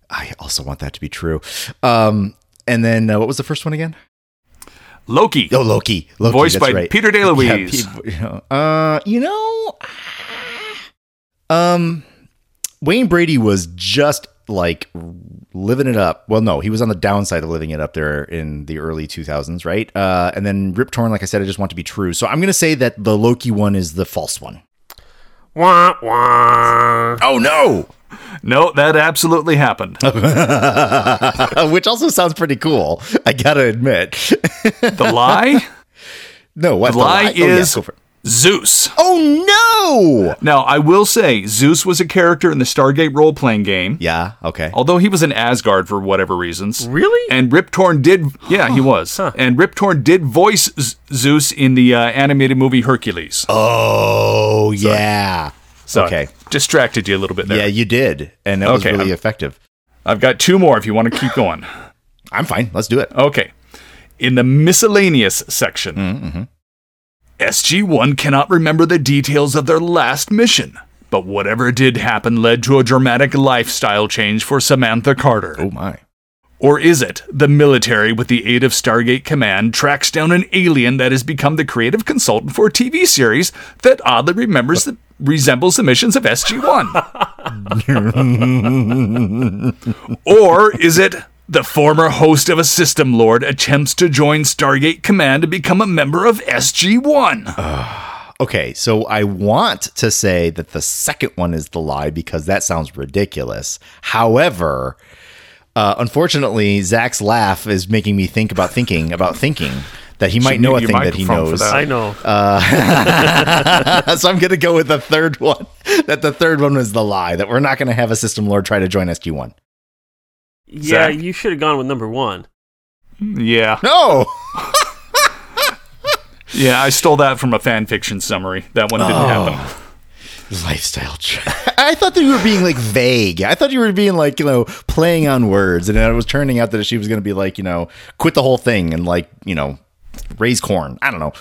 I also want that to be true. Um, and then uh, what was the first one again? Loki. Oh, Loki. Loki Voiced that's by right. Peter DeLuise. Yeah, Pete- you know, uh, you know, um, Wayne Brady was just like living it up. Well, no, he was on the downside of living it up there in the early 2000s, right? Uh, and then Rip Torn, like I said, I just want to be true. So I'm gonna say that the Loki one is the false one. Wah, wah. Oh no! No, that absolutely happened. Which also sounds pretty cool. I gotta admit. the lie? no, what The lie Oh, yeah, is for it. Zeus. Oh no! Now, I will say, Zeus was a character in the Stargate role playing game. Yeah. Okay. Although he was in Asgard for whatever reasons. Really? And Rip Torn did, yeah, he was. Huh. And Rip Torn did voice Z- Zeus in the uh, animated movie Hercules. Oh yeah. So okay. distracted you a little bit there. Yeah, you did, and that was really I'm- effective. I've got two more if you want to keep going. I'm fine. Let's do it. Okay. In the miscellaneous section, Mm-hmm. SG1 cannot remember the details of their last mission. But whatever did happen led to a dramatic lifestyle change for Samantha Carter. Oh my. Or is it the military, with the aid of Stargate Command, tracks down an alien that has become the creative consultant for a TV series that oddly remembers the, resembles the missions of SG1? or is it the former host of a system lord attempts to join Stargate Command to become a member of SG1? Okay, so I want to say that the second one is the lie because that sounds ridiculous. However, uh, unfortunately, Zach's laugh is making me think about thinking about thinking that he might Should know a thing that he knows. that. I know. Uh, so I'm going to go with the third one. That the third one was the lie. That we're not going to have a system lord try to join SG1. yeah, Zach? you should have gone with number one. Yeah. No. Yeah, I stole that from a fan fiction summary. That one didn't oh. happen. lifestyle ch- i thought that you were being like vague i thought you were being like you know playing on words and it was turning out that she was going to be like you know quit the whole thing and like you know raise corn i don't know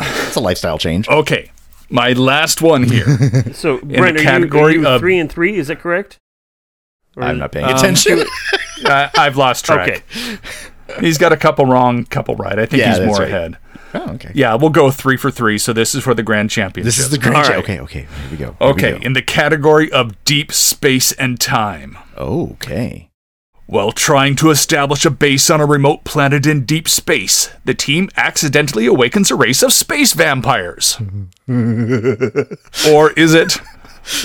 it's a lifestyle change Okay. My last one here. So, the Brent, are you, are you of- three and three? Is that correct? Or- i'm not paying Um, attention I, I've lost track. Okay. He's got a couple wrong, couple right. I think Yeah, he's that's more right. ahead. oh, okay Yeah, we'll go three for three. So this is for the grand championship. this is the grand All right. okay okay here we go Here we okay. go. In the category of deep space and time, okay While trying to establish a base on a remote planet in deep space, the team accidentally awakens a race of space vampires. or is it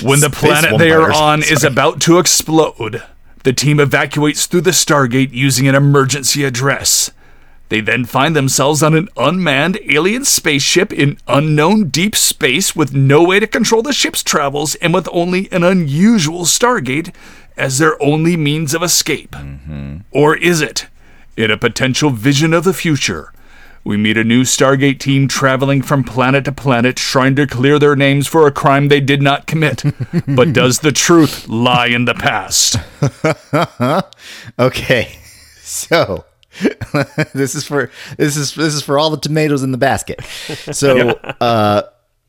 when the Space planet they are on is about to explode? The team evacuates through the Stargate using an emergency address. They then find themselves on an unmanned alien spaceship in unknown deep space with no way to control the ship's travels and with only an unusual Stargate as their only means of escape. Or is it, in a potential vision of the future, we meet a new Stargate team traveling from planet to planet trying to clear their names for a crime they did not commit? but does the truth lie in the past? Okay, so this is for this is this is for all the tomatoes in the basket. So, uh,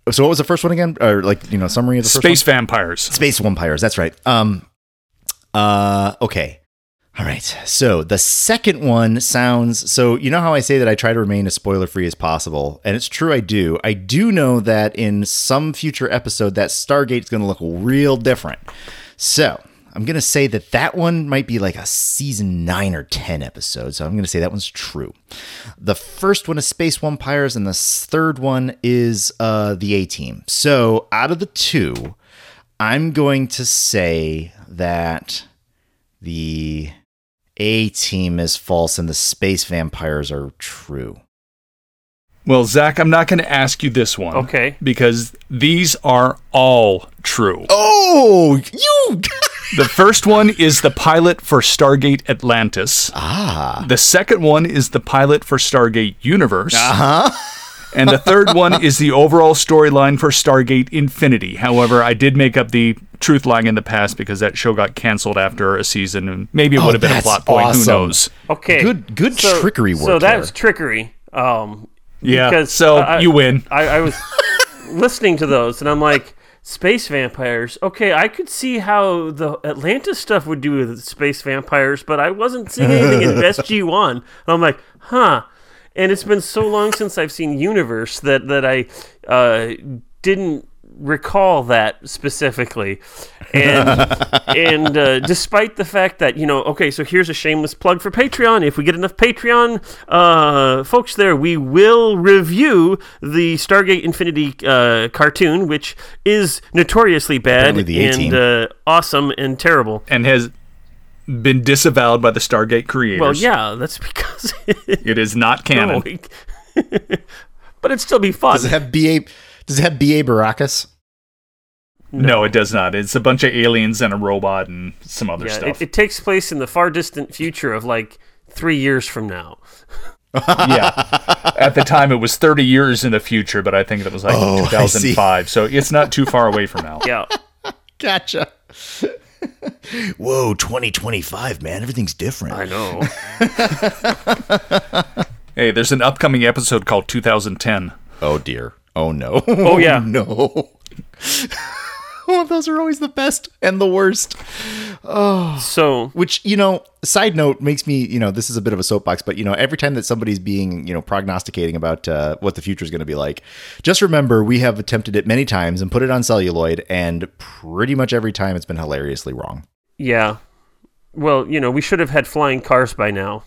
so what was the first one again? Or like you know, summary of the first Space vampires. Space vampires. That's right. Um, uh, okay. All right. So the second one sounds so you know how I say that I try to remain as spoiler free as possible, and it's true I do. I do know that in some future episode that Stargate's going to look real different. So I'm going to say that that one might be like a season nine or ten episode. So I'm going to say that one's true. The first one is Space Vampires, and the third one is uh, the A Team. So out of the two, I'm going to say that the A team is false and the space vampires are true. Well, Zach, I'm not going to ask you this one. Okay. Because these are all true. Oh, you. The first one is the pilot for Stargate Atlantis. ah. The second one is the pilot for Stargate Universe. Uh huh. And the third one is the overall storyline for Stargate Infinity. However, I did make up the truth lying in the past because that show got canceled after a season and maybe it Oh, would have been a plot point. awesome. Who knows? Okay. Good- good trickery work So that there. was trickery. Um, Yeah. because so I- you win. I, I was listening to those, and I'm like, space vampires. Okay, I could see how the Atlantis stuff would do with space vampires, but I wasn't seeing anything in SG One. And I'm like, huh. And it's been so long since I've seen Universe that that I uh, didn't recall that specifically and and uh, despite the fact that you know okay so here's a shameless plug for patreon if we get enough patreon uh, folks there we will review the stargate infinity uh, cartoon which is notoriously bad and uh, awesome and terrible And has been disavowed by the Stargate creators. well yeah that's because It is not canon. No, but it'd still be fun Does it have BA? Does it have BA Baracus? No. it does not. It's a bunch of aliens and a robot and some other yeah, stuff. it, it takes place in the far distant future of like three years from now yeah. At the time, it was 30 years in the future, but I think it was like Oh, 2005. So it's not too far away from now. yeah Gotcha. Whoa, 2025, man. Everything's different. i know Hey, there's an upcoming episode called 2010. Oh dear. Oh no. Oh, yeah. no. Oh, those are always the best and the worst. Oh, so Which you know, side note makes me you know this is a bit of a soapbox, but you know every time that somebody's being you know prognosticating about uh, what the future is going to be like, just remember we have attempted it many times and put it on celluloid, and pretty much every time it's been hilariously wrong. Yeah. Well, you know, we should have had flying cars by now.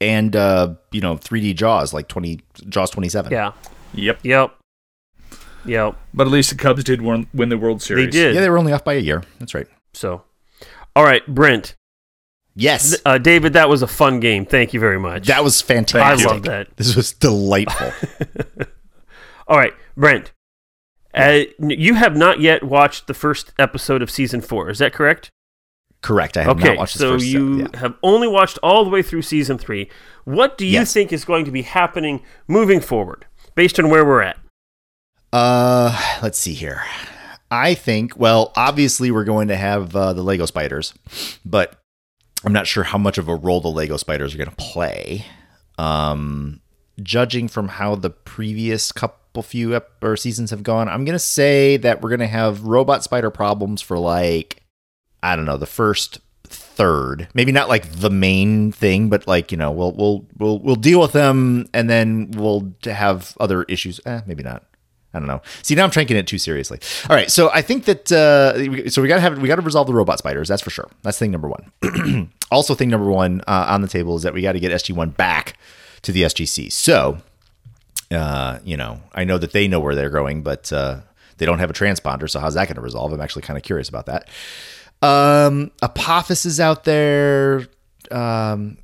And uh, you know, 3D Jaws like 20 Jaws 27. Yeah. Yep. Yep. Yep. But at least the Cubs did win, win the World Series. They did. Yeah, they were only off by a year. That's right. So, all right, Brent, Yes, uh, David, that was a fun game. Thank you very much. that was fantastic. I fantastic. love that. This was delightful. All right, Brent, uh, you have not yet watched the first episode of season four. Is that correct? Correct. I have Okay, not watched this so first. you yeah. have only watched all the way through season three. What do you Yes. think is going to be happening moving forward, based on where we're at? Uh, let's see here. I think. Well, obviously, we're going to have uh, the Lego spiders, but I'm not sure how much of a role the Lego spiders are going to play. Um, judging from how the previous couple few ep- or seasons have gone, I'm going to say that we're going to have robot spider problems for like I don't know the first third. Maybe not like the main thing, but like you know we'll we'll we'll we'll deal with them and then we'll have other issues. Eh, maybe not. I don't know. See, now I'm taking it too seriously. All right, so I think that uh, so we gotta have we gotta resolve the robot spiders. That's for sure. That's thing number one. also, thing number one uh, on the table is that we got to get SG One back to the SGC. So, uh, you know, I know that they know where they're going, but uh, they don't have a transponder. So how's that going to resolve? I'm actually kind of curious about that. Um, Apophis is out there. Um,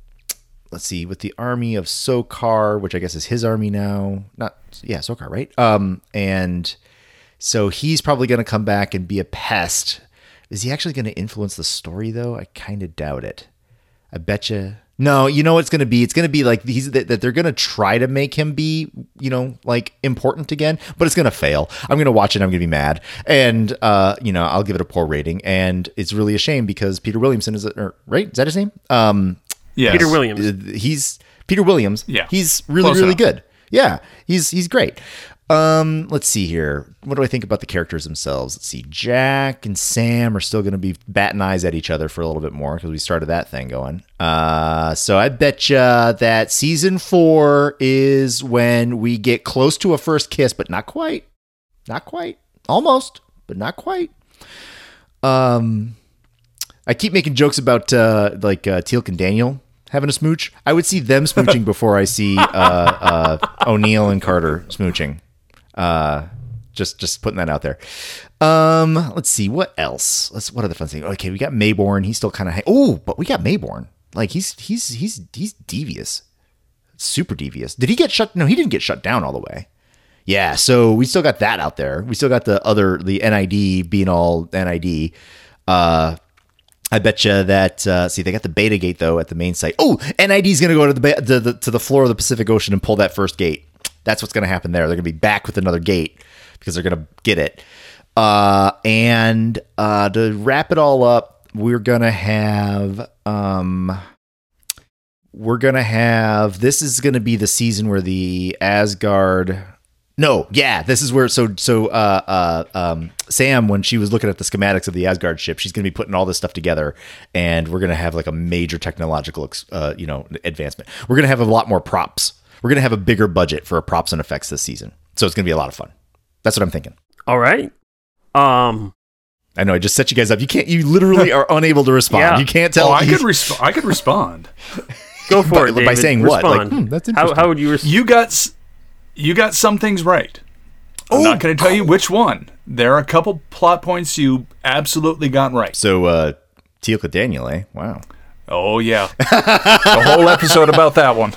let's see, with the army of Sokar, which I guess is his army now. Not yeah, Sokar, right? Um, and so he's probably going to come back and be a pest. Is he actually going to influence the story though? I kind of doubt it. I bet you. No, you know what it's going to be? It's going to be like he's that, that they're going to try to make him be, you know, like important again, but it's going to fail. I'm going to watch it. I'm going to be mad, and uh, you know, I'll give it a poor rating. And it's really a shame because Peter Williamson is, or, right? Is that his name? Um, Yes. Peter Williams. he's Peter Williams. Yeah. he's really Close really enough. good. Yeah, he's he's great. Um, let's see here. What do I think about the characters themselves? Let's see. Jack and Sam are still going to be batting eyes at each other for a little bit more because we started that thing going. Uh, so I bet you that season four is when we get close to a first kiss, but not quite. Not quite. Almost, but not quite. Um, I keep making jokes about uh, like uh, Teal'c and Daniel having a smooch. I would see them smooching before I see uh, uh, O'Neill and Carter smooching. Uh, just just putting that out there. Um, let's see what else. Let's what other fun things. Okay, we got Maybourne. He's still kind of oh, but we got Maybourne. Like he's he's he's he's devious, super devious. Did he get shut? No, he didn't get shut down all the way. Yeah, so we still got that out there. We still got the other the NID being all NID. Uh, I bet you that. Uh, see, they got the beta gate though at the main site. Oh, NID is going to go to the, ba- to the to the floor of the Pacific Ocean and pull that first gate. That's what's going to happen there. They're going to be back with another gate because they're going to get it. Uh, and uh, to wrap it all up, we're going to have. Um, we're gonna have this is gonna be the season where the Asgard no, yeah, this is where so so uh uh um Sam when she was looking at the schematics of the Asgard ship, she's going to be putting all this stuff together and we're going to have like a major technological ex- uh you know advancement. We're going to have a lot more props. We're going to have a bigger budget for props and effects this season. So it's going to be a lot of fun. That's what I'm thinking. All right. Um, I know I just set you guys up. You can't you literally are unable to respond. Yeah. You can't tell Oh, I could resp- I could respond. go for By- it. by David. saying what? Like, hmm, that's How, interesting. how would you respond? You got s- you got some things right. I'm not going to tell you which one. There are a couple plot points you absolutely got right. So uh Teal'c Daniel, eh? Wow. Oh yeah, the whole episode about that one.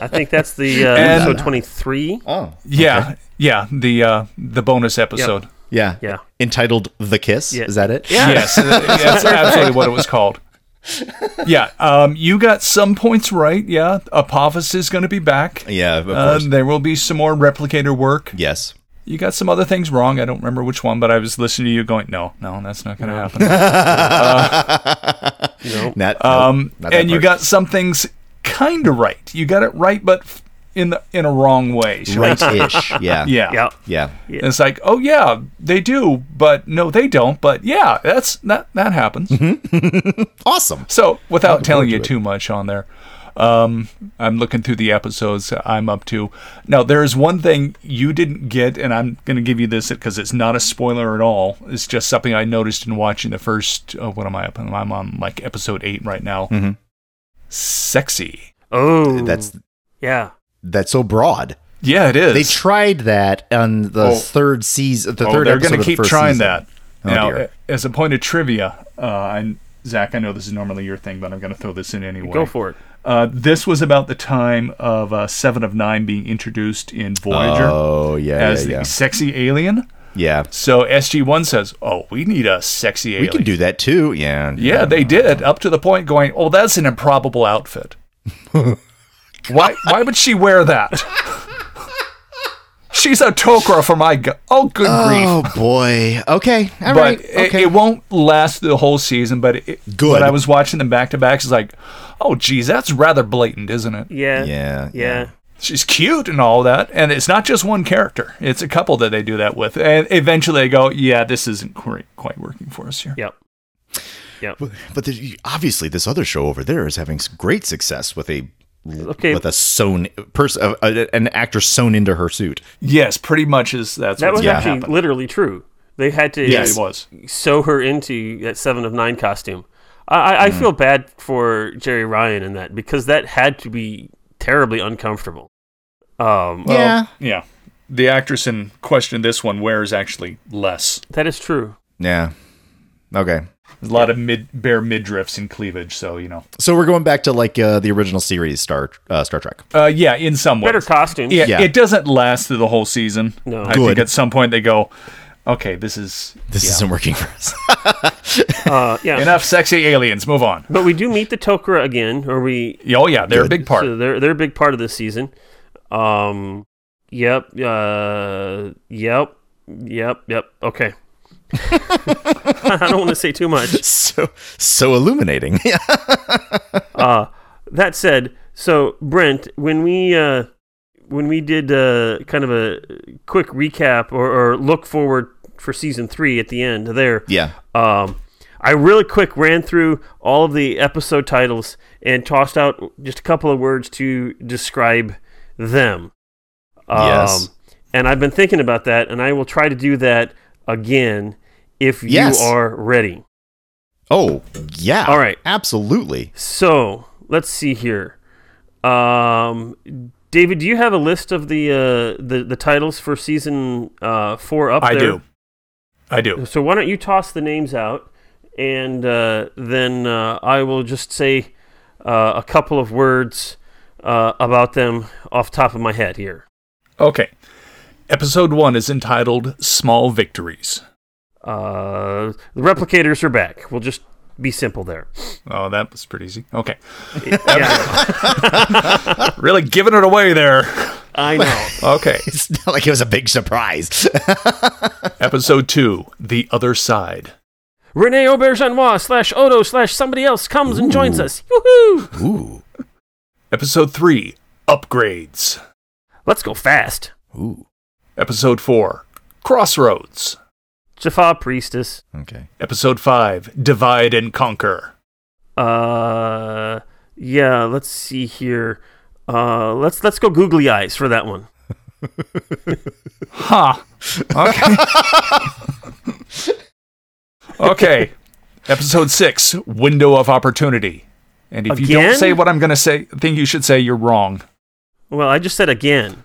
I think that's the uh, And- episode twenty-three. Oh. Yeah, yeah, the uh, the bonus episode. Yeah. Yeah. Entitled The Kiss. Yeah. Is that it? Yeah. Yes, uh, that's absolutely what it was called. Yeah, um, you got some points right. Yeah, Apophis is going to be back. Yeah, of Uh, there will be some more replicator work. yes. You got some other things wrong. I don't remember which one, but I was listening to you going, "No, no, that's not going to happen." No. Not, Um, nope, not and you got some things kind of right. You got it right, but f- in the in a wrong way. shall right-ish. Yeah. Yeah. Yeah. Yeah. And It's like, oh yeah, they do, but no, they don't. But yeah, that's that that happens. Awesome. So without telling you to it. too much on there, um, I'm looking through the episodes I'm up to. Now there is one thing you didn't get, and I'm going to give you this because it's not a spoiler at all. It's just something I noticed in watching the first. Uh, what am I up? on? I'm on like episode eight right now. Mm-hmm. Sexy. Oh, That's yeah. That's so broad. Yeah, it is. They tried that on the Oh. third season. The Oh, third they're going to keep trying season. that. Oh, now, dear. as a point of trivia, uh, I, Zach, I know this is normally your thing, but I'm going to throw this in anyway. Go for it. Uh, this was about the time of uh, Seven of Nine being introduced in Voyager Oh yeah, as yeah, the yeah. sexy alien. yeah. So SG One says, "Oh, we need a sexy alien. We can do that too. Yeah. Yeah, they did up to the point going, "Oh, that's an improbable outfit. why? Why would she wear that? She's a Tok'ra for my go- oh, good oh, grief." Oh boy. Okay. All but right. it, okay. it won't last the whole season. But it, Good. When I was watching them back to back, it's like, oh, geez, that's rather blatant, isn't it? Yeah. Yeah, Yeah. She's cute and all that, and it's not just one character; it's a couple that they do that with, and eventually they go, yeah, this isn't quite quite working for us here. Yep. Yep. But, but obviously, this other show over there is having great success with a Okay. with a sewn person, uh, uh, an actor sewn into her suit. Yes, pretty much is that's That what's was gonna actually happen. literally true. They had to Yeah, Yes. it was. sew her into that Seven of Nine costume. I, I, I Mm. feel bad for Jeri Ryan in that because that had to be terribly uncomfortable. Um, Well, Yeah. yeah. The actress in question this one wears actually less. that is true. Yeah. Okay. There's a lot of mid bare midriffs and cleavage, so you know. So we're going back to like uh, the original series Star uh, Star Trek. Uh, yeah, in some way. Better costumes. Yeah, Yeah. it doesn't last through the whole season. No. I Good. think at some point they go, okay, this is This isn't working for us. Uh, yeah. enough sexy aliens. Move on. But we do meet the Tok'ra again, or we Oh yeah, they're a big part. So they're they're a big part of this season. Um, yep, uh, yep, yep, yep. Okay. I don't want to say too much. so so illuminating. Uh, that said, so Brent, when we uh, when we did uh, kind of a quick recap or, or look forward for season three at the end there, yeah. um, I really quick ran through all of the episode titles and tossed out just a couple of words to describe them. Um, Yes. And I've been thinking about that, and I will try to do that again if Yes. you are ready. Oh, yeah. All right. Absolutely. So let's see here. Um, David, do you have a list of the uh, the, the titles for season uh, four up I there? do. I do. So why don't you toss the names out, and uh, then uh, I will just say uh, a couple of words uh, about them off the top of my head here. Okay. Episode one is entitled "Small Victories." Uh, the replicators are back. We'll just be simple there. Oh, that was pretty easy. Okay. Yeah, Really giving it away there. I know. Okay. It's not like it was a big surprise. Episode two, "The Other Side." Rene Auberjonois slash Odo slash somebody else comes and joins us. Woohoo! Ooh. Episode three, "Upgrades." Let's go fast. Ooh. Episode four, "Crossroads." Jaffa Priestess. Okay. Episode five, "Divide and Conquer." Uh, yeah. Let's see here. Uh, let's let's go googly eyes for that one. Huh. Okay. okay. Episode six, Window of Opportunity. And if you don't say what I'm going to say, I think you should say you're wrong. Well, I just said again.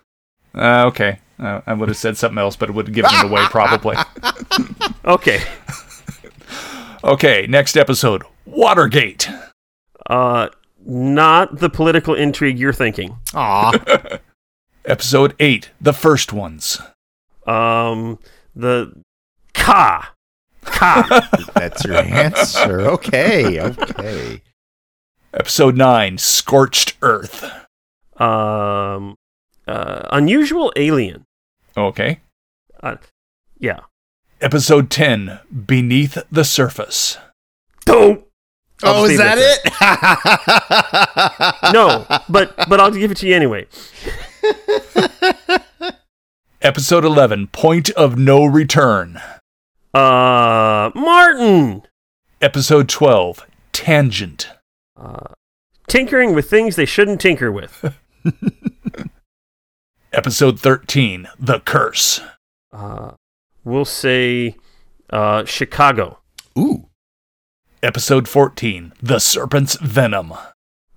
Uh, okay. Uh, I would have said something else, but it would have given it away probably. Okay. Okay, next episode, Watergate. Uh, not the political intrigue you're thinking. Aw. Episode eight, The First Ones. Um, the Ka. Ka. That's your answer. Okay. Okay. Episode nine, Scorched Earth. um, uh, unusual alien. Okay. Uh, yeah. Episode 10, Beneath the Surface. Don't. Oh, is that it? No, but but I'll give it to you anyway. Episode 11, Point of No Return. Uh, Martin. Episode 12, Tangent. Uh, tinkering with things they shouldn't tinker with. Episode 13, The Curse. Uh, we'll say uh, Chicago. Ooh. Episode 14, The Serpent's Venom.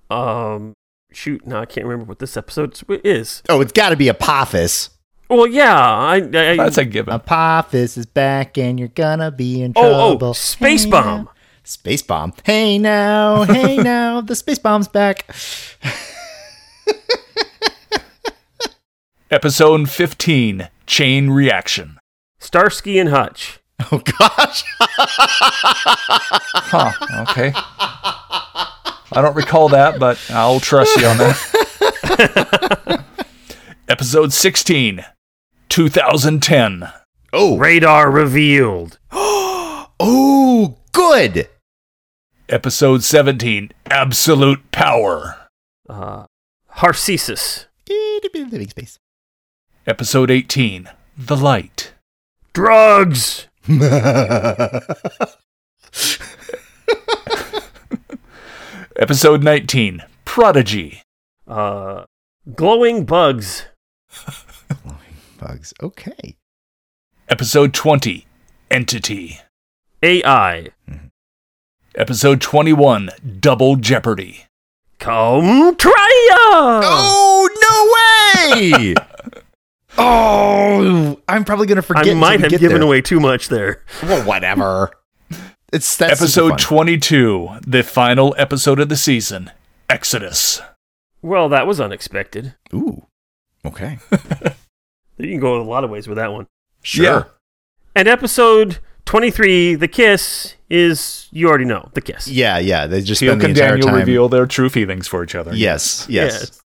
Um, shoot, no, I can't remember what this episode is. Oh, it's got to be Apophis. Well, yeah, I, I That's a given. Apophis is back, and you're gonna be in oh trouble. oh Space Hey Bomb. now. Space bomb. Hey now, hey now, the space bomb's back. Episode 15, Chain Reaction. Starsky and Hutch. Oh gosh. Huh, okay. I don't recall that, but I'll trust you on that. Episode 16, 2010. Oh. Radar revealed. Oh, good. Episode 17, Absolute Power. Uh, Harcesis. Living space. Episode 18, The Light. Drugs. Episode 19, Prodigy. Uh, glowing bugs. Glowing bugs. Okay. Episode 20 Entity. AI. Episode 21 Double Jeopardy. Come try ya! Oh no way! oh, I'm probably gonna forget. I might have given there. away too much there. Well, whatever. It's that's episode 22 The final episode of the season Exodus. Well, that was unexpected. Ooh. Okay. You can go a lot of ways with that one. Sure. Yeah. And episode 23, The Kiss, is, you already know, The Kiss. Yeah, yeah. They just spend Teal'c the and Daniel time. reveal their true feelings for each other. Yes, yes, Yes,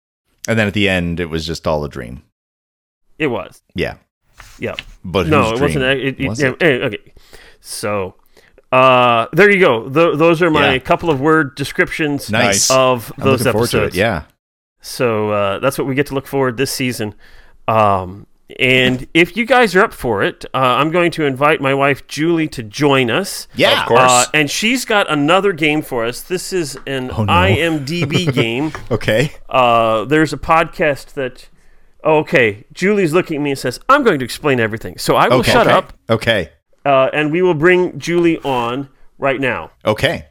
And then at the end, it was just all a dream. It was. Yeah. Yeah. But no, it wasn't. It, it, was yeah, it? eh, okay. So, uh, there you go. Th- those are my Yeah. couple of word descriptions Nice. of I'm those forward to it. episodes. Yeah. So uh, that's what we get to look forward this season. Um, and if you guys are up for it, uh, I'm going to invite my wife Julie to join us. Yeah. Of course. Uh, and she's got another game for us. This is an Oh, no. IMDb game. Okay. Uh, there's a podcast that. Okay, Julie's looking at me and says, "I'm going to explain everything." So I will okay. shut okay. up, Okay. uh, and we will bring Julie on right now. Okay.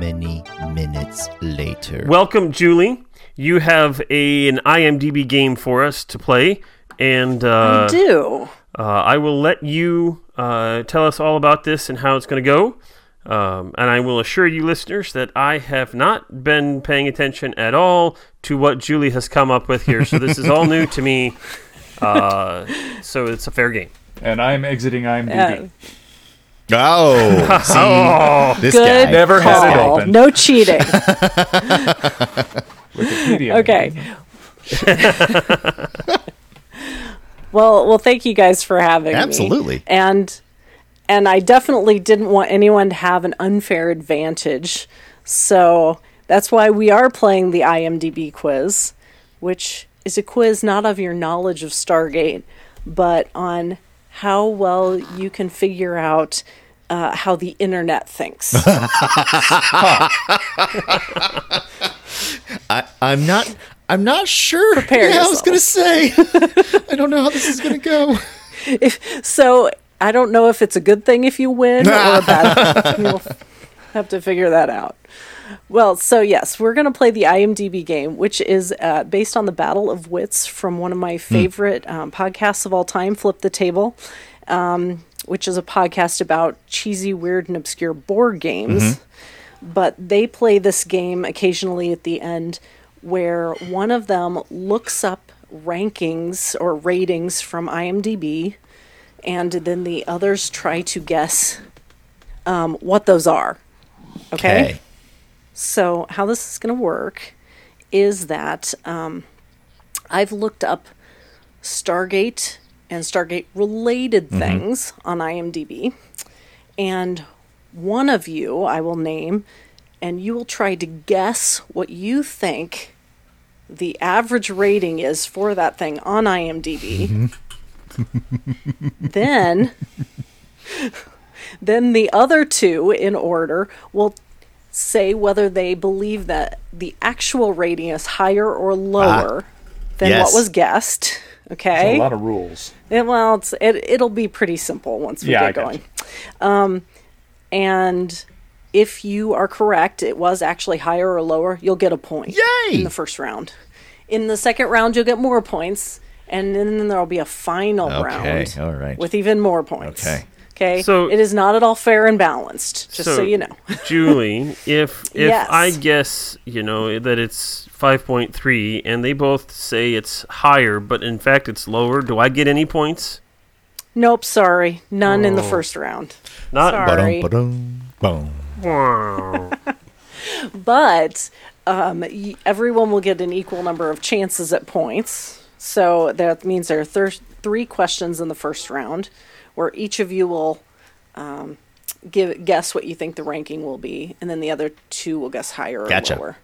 Many minutes later. Welcome, Julie. You have a an IMDb game for us to play, and uh, I do. Uh, I will let you uh, tell us all about this and how it's going to go. Um, and I will assure you, listeners, that I have not been paying attention at all to what Julie has come up with here. So this is all new to me. Uh, so it's a fair game. And I'm exiting IMDb. Uh, oh, see, Oh, this good guy. Never had it open. No cheating. Wikipedia. Okay. well, well, thank you guys for having me. Absolutely. And and I definitely didn't want anyone to have an unfair advantage. So that's why we are playing the IMDb quiz, which is a quiz not of your knowledge of Stargate, but on how well you can figure out uh, how the internet thinks. I, I'm not. I'm not sure. Prepare yeah, I was gonna say. I don't know how this is gonna go. If, So I don't know if it's a good thing if you win or a bad thing. You'll have to figure that out. Well, so yes, we're going to play the IMDb game, which is uh, based on the Battle of Wits from one of my favorite um, podcasts of all time, Flip the Table, um, which is a podcast about cheesy, weird, and obscure board games. But they play this game occasionally at the end where one of them looks up rankings or ratings from IMDb and then the others try to guess um, what those are. Okay? So, how this is going to work is that um, I've looked up Stargate and Stargate related things on IMDb, and one of you I will name, and you will try to guess what you think the average rating is for that thing on IMDb. then then the other two in order will say whether they believe that the actual rating is higher or lower than yes. what was guessed. Okay, a lot of rules. It- well, it's, it, it'll be pretty simple once we Yeah, get got going. Um, and if you are correct, it was actually higher or lower, you'll get a point Yay! in the first round. In the second round, you'll get more points, and then there'll be a final Okay, round all right. with even more points. Okay. Okay. So- it is not at all fair and balanced, just so, So- you know. Julie, if if Yes. I guess you know that it's five point three, and they both say it's higher, but in fact it's lower, do I get any points? Nope, sorry, none in the Oh. first round. Not. Sorry. Ba-dum, ba-dum. Wow. but um, everyone will get an equal number of chances at points. So that means there are thir- three questions in the first round, where each of you will um, give guess what you think the ranking will be, and then the other two will guess higher or Gotcha. lower.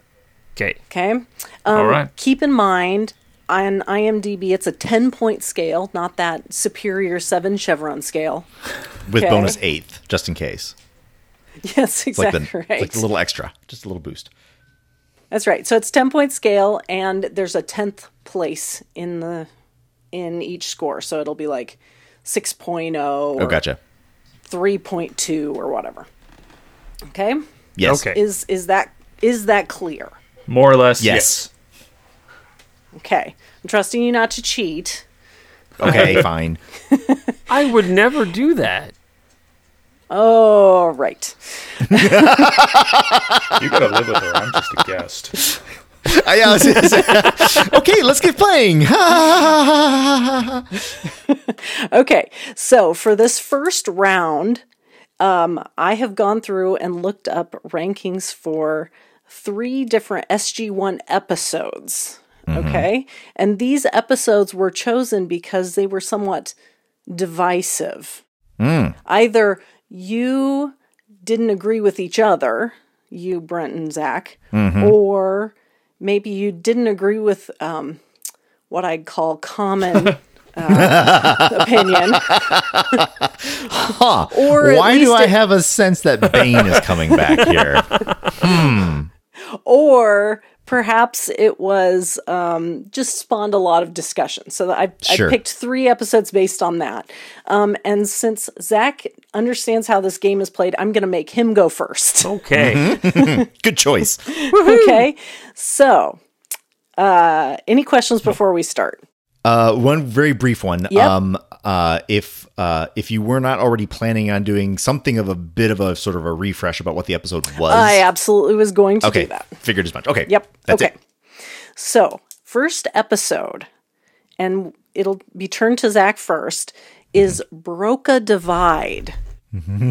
Okay. Okay. Um, All right. Keep in mind on IMDb, it's a ten point scale, not that superior seven chevron scale. With Okay. bonus eighth, just in case. Yes, It's like exactly the, right. like the little extra, just a little boost. That's right. So it's 10 point scale and there's a 10th place in the in each score. So it'll be like 6.0 or Oh, gotcha. 3.2 or whatever. Okay? Yes. Okay. Is is that is that clear? More or less, Yes. Okay. I'm trusting you not to cheat. Okay, fine. I would never do that. Oh, right. You gotta live with her. I'm just a guest. I, yeah, I was gonna okay, let's get playing. Okay. So for this first round, um, I have gone through and looked up rankings for three different SG1 episodes. Mm-hmm. Okay. And these episodes were chosen because they were somewhat divisive. Hmm. Either you didn't agree with each other, you, Brent, and Zach, mm-hmm. or maybe you didn't agree with um, what I'd call common uh, opinion. Or Why do I it- have a sense that Bane is coming back here? or perhaps it was um, just spawned a lot of discussion. So I, Sure. I picked three episodes based on that. Um, and since Zach understands how this game is played, I'm going to make him go first. Okay. Good choice. okay. So, uh, any questions before we start? Uh, one very brief one. Yep. Um, uh, if uh, if you were not already planning on doing something of a bit of a sort of a refresh about what the episode was, I absolutely was going to okay, do that. figured as much. Okay. Yep. That's okay. it. So, first episode, and it'll be turned to Zach first, is Broca Divide.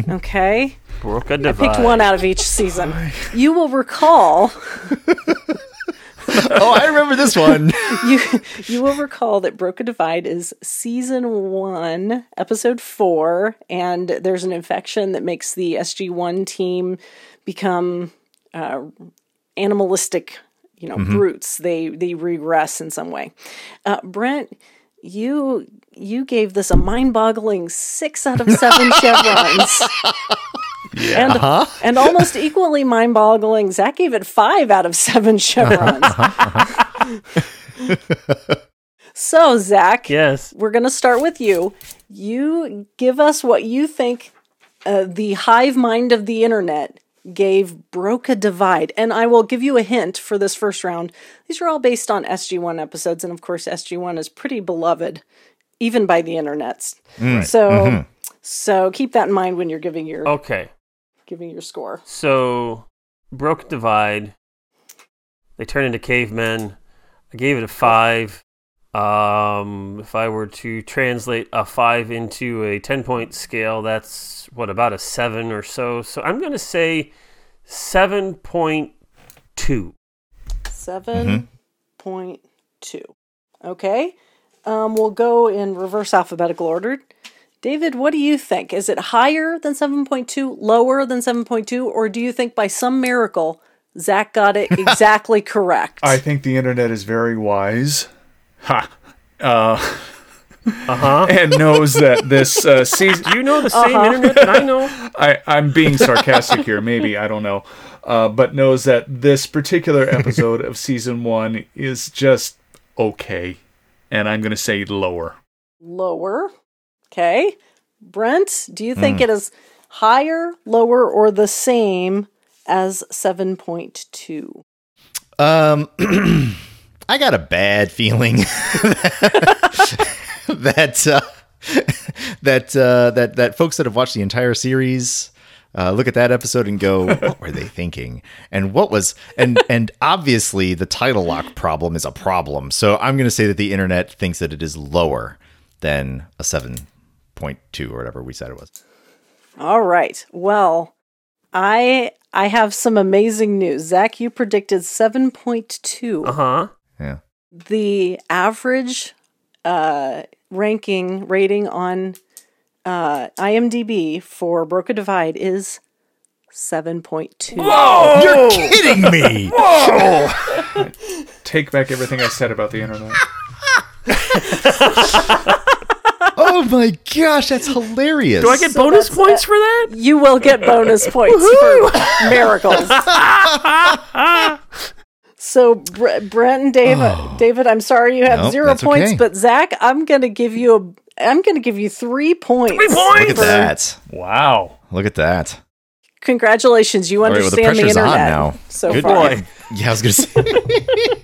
Okay. Broca Divide. Picked one out of each season. You will recall Oh, I remember this one. you you will recall that Broca Divide is season one, episode four, and there's an infection that makes the SG one team become uh, animalistic, you know, brutes. They they regress in some way. Uh, Brent, you you gave this a mind-boggling six out of seven chevrons. And, uh-huh. and almost equally mind-boggling, Zach gave it five out of seven uh-huh, chevrons. Uh-huh, so, Zach, Yes. we're going to start with you. You give us what you think uh, the hive mind of the internet gave Broca Divide. And I will give you a hint for this first round. These are all based on SG1 episodes. And of course, SG1 is pretty beloved, even by the internets. Mm. So, mm-hmm. So keep that in mind when you're giving your Okay. giving your score. So, broke divide. They turn into cavemen. I gave it a five. Um, if I were to translate a five into a ten point scale, that's what about a seven or so. So I'm going to say seven point two. 7.2. Okay. Um, we'll go in reverse alphabetical order. David, what do you think? Is it higher than 7.2, lower than 7.2, or do you think by some miracle Zach got it exactly correct? I think the internet is very wise. Ha. Uh huh. And knows that this uh, season. Do you know the same internet that I know? I, I'm being sarcastic here, maybe, I don't know. Uh, but knows that this particular episode of season one is just okay. And I'm going to say lower. lower. Okay. Brent, do you think it is higher, lower, or the same as 7.2? Um, I got a bad feeling that uh, that uh, that that folks that have watched the entire series uh, look at that episode and go, "What were they thinking?" And what was and and obviously the title lock problem is a problem. So I'm going to say that the internet thinks that it is lower than a seven point two or whatever we said it was. All right. Well, I I have some amazing news. Zach, you predicted 7.2. Uh huh. Yeah. The average uh, ranking rating on uh, IMDb for Broca Divide is 7.2. Whoa! You're kidding me. Whoa! Take back everything I said about the internet. Oh my gosh, that's hilarious. Do I get So bonus points it. for that? You will get bonus points for miracles. So Bre- Brent and David, oh. David, I'm sorry you have Nope, zero points, okay. but Zach, I'm gonna give you a, I'm gonna give you three points. Three Look at that. Wow. Look at that. Congratulations, you All right, well, the understand the, pressure's on internet. now. So Good far. boy. Yeah, I was gonna say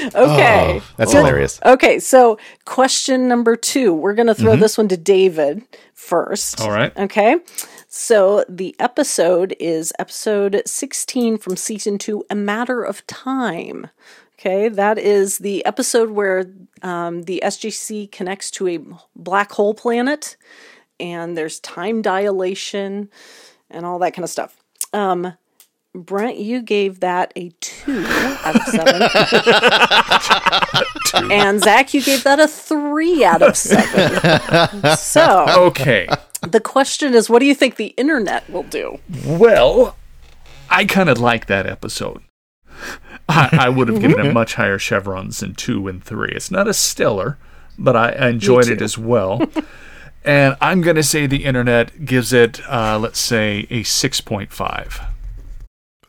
Okay. that's Good. hilarious. Okay, so question number two. We're going to throw Mm-hmm. this one to David first. All right. Okay. So the episode is episode 16 from season two, A Matter of Time. Okay, that is the episode where um, the SGC connects to a black hole planet and there's time dilation and all that kind of stuff. Um, Brent, you gave that a two out of seven. and Zach, you gave that a three out of seven. so Okay. the question is, what do you think the internet will do? Well, I kind of like that episode. I, I would have given it much higher chevrons than two and three. It's not a stellar, but I, I enjoyed it as well. and I'm going to say the internet gives it, uh, let's say, a 6.5.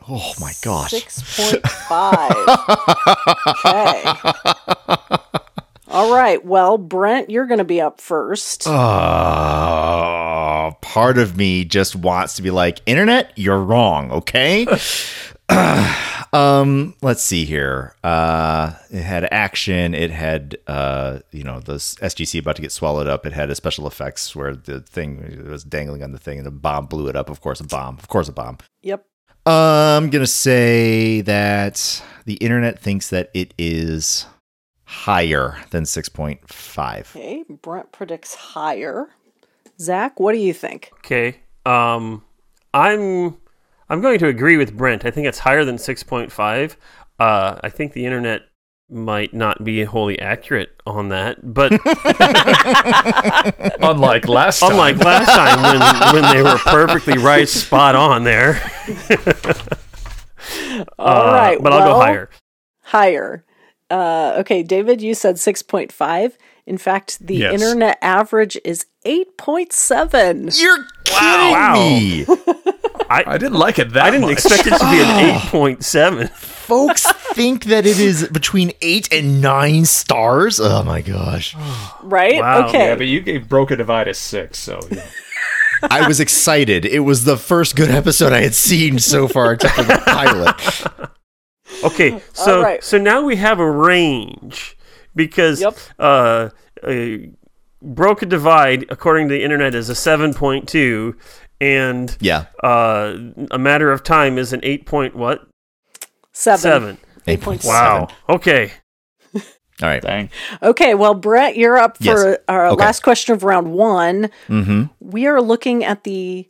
Oh my gosh. Six point five. okay. All right. Well, Brent, you're going to be up first. Uh, part of me just wants to be like, internet, you're wrong, okay? um, let's see here. Uh, it had action. It had, uh, you know, the SGC about to get swallowed up. It had a special effects where the thing was dangling on the thing and the bomb blew it up. Of course, a bomb. Of course, a bomb. Yep. I'm gonna say that the internet thinks that it is higher than 6.5. Okay. Brent predicts higher. Zach, what do you think? Okay. Um, I'm I'm going to agree with Brent. I think it's higher than 6.5. Uh, I think the internet might not be wholly accurate on that, but Unlike last time. unlike last time when when they were perfectly right, spot on there. All right. Uh, but I'll go higher. Higher. Uh, okay, David, you said 6.5. In fact, the Yes. internet average is 8.7. You're kidding Wow. me. I didn't like it that much. I didn't much. expect it to be an 8.7. Folks think that it is between eight and nine stars. Oh my gosh. Right? Wow. Okay. Yeah, but you gave Broken Divide a 6, so. Yeah. I was excited. It was the first good episode I had seen so far, except for the pilot. Okay, so All right. so now we have a range because Yep. uh, uh, Broca Divide according to the internet is a seven point two, and Yeah. uh, a matter of time is an eight point what Seven. seven. 8.7. Wow. Okay. All right. Dang. Okay, well, Brett, you're up for Yes. our Okay. last question of round one. Mm-hmm. We are looking at the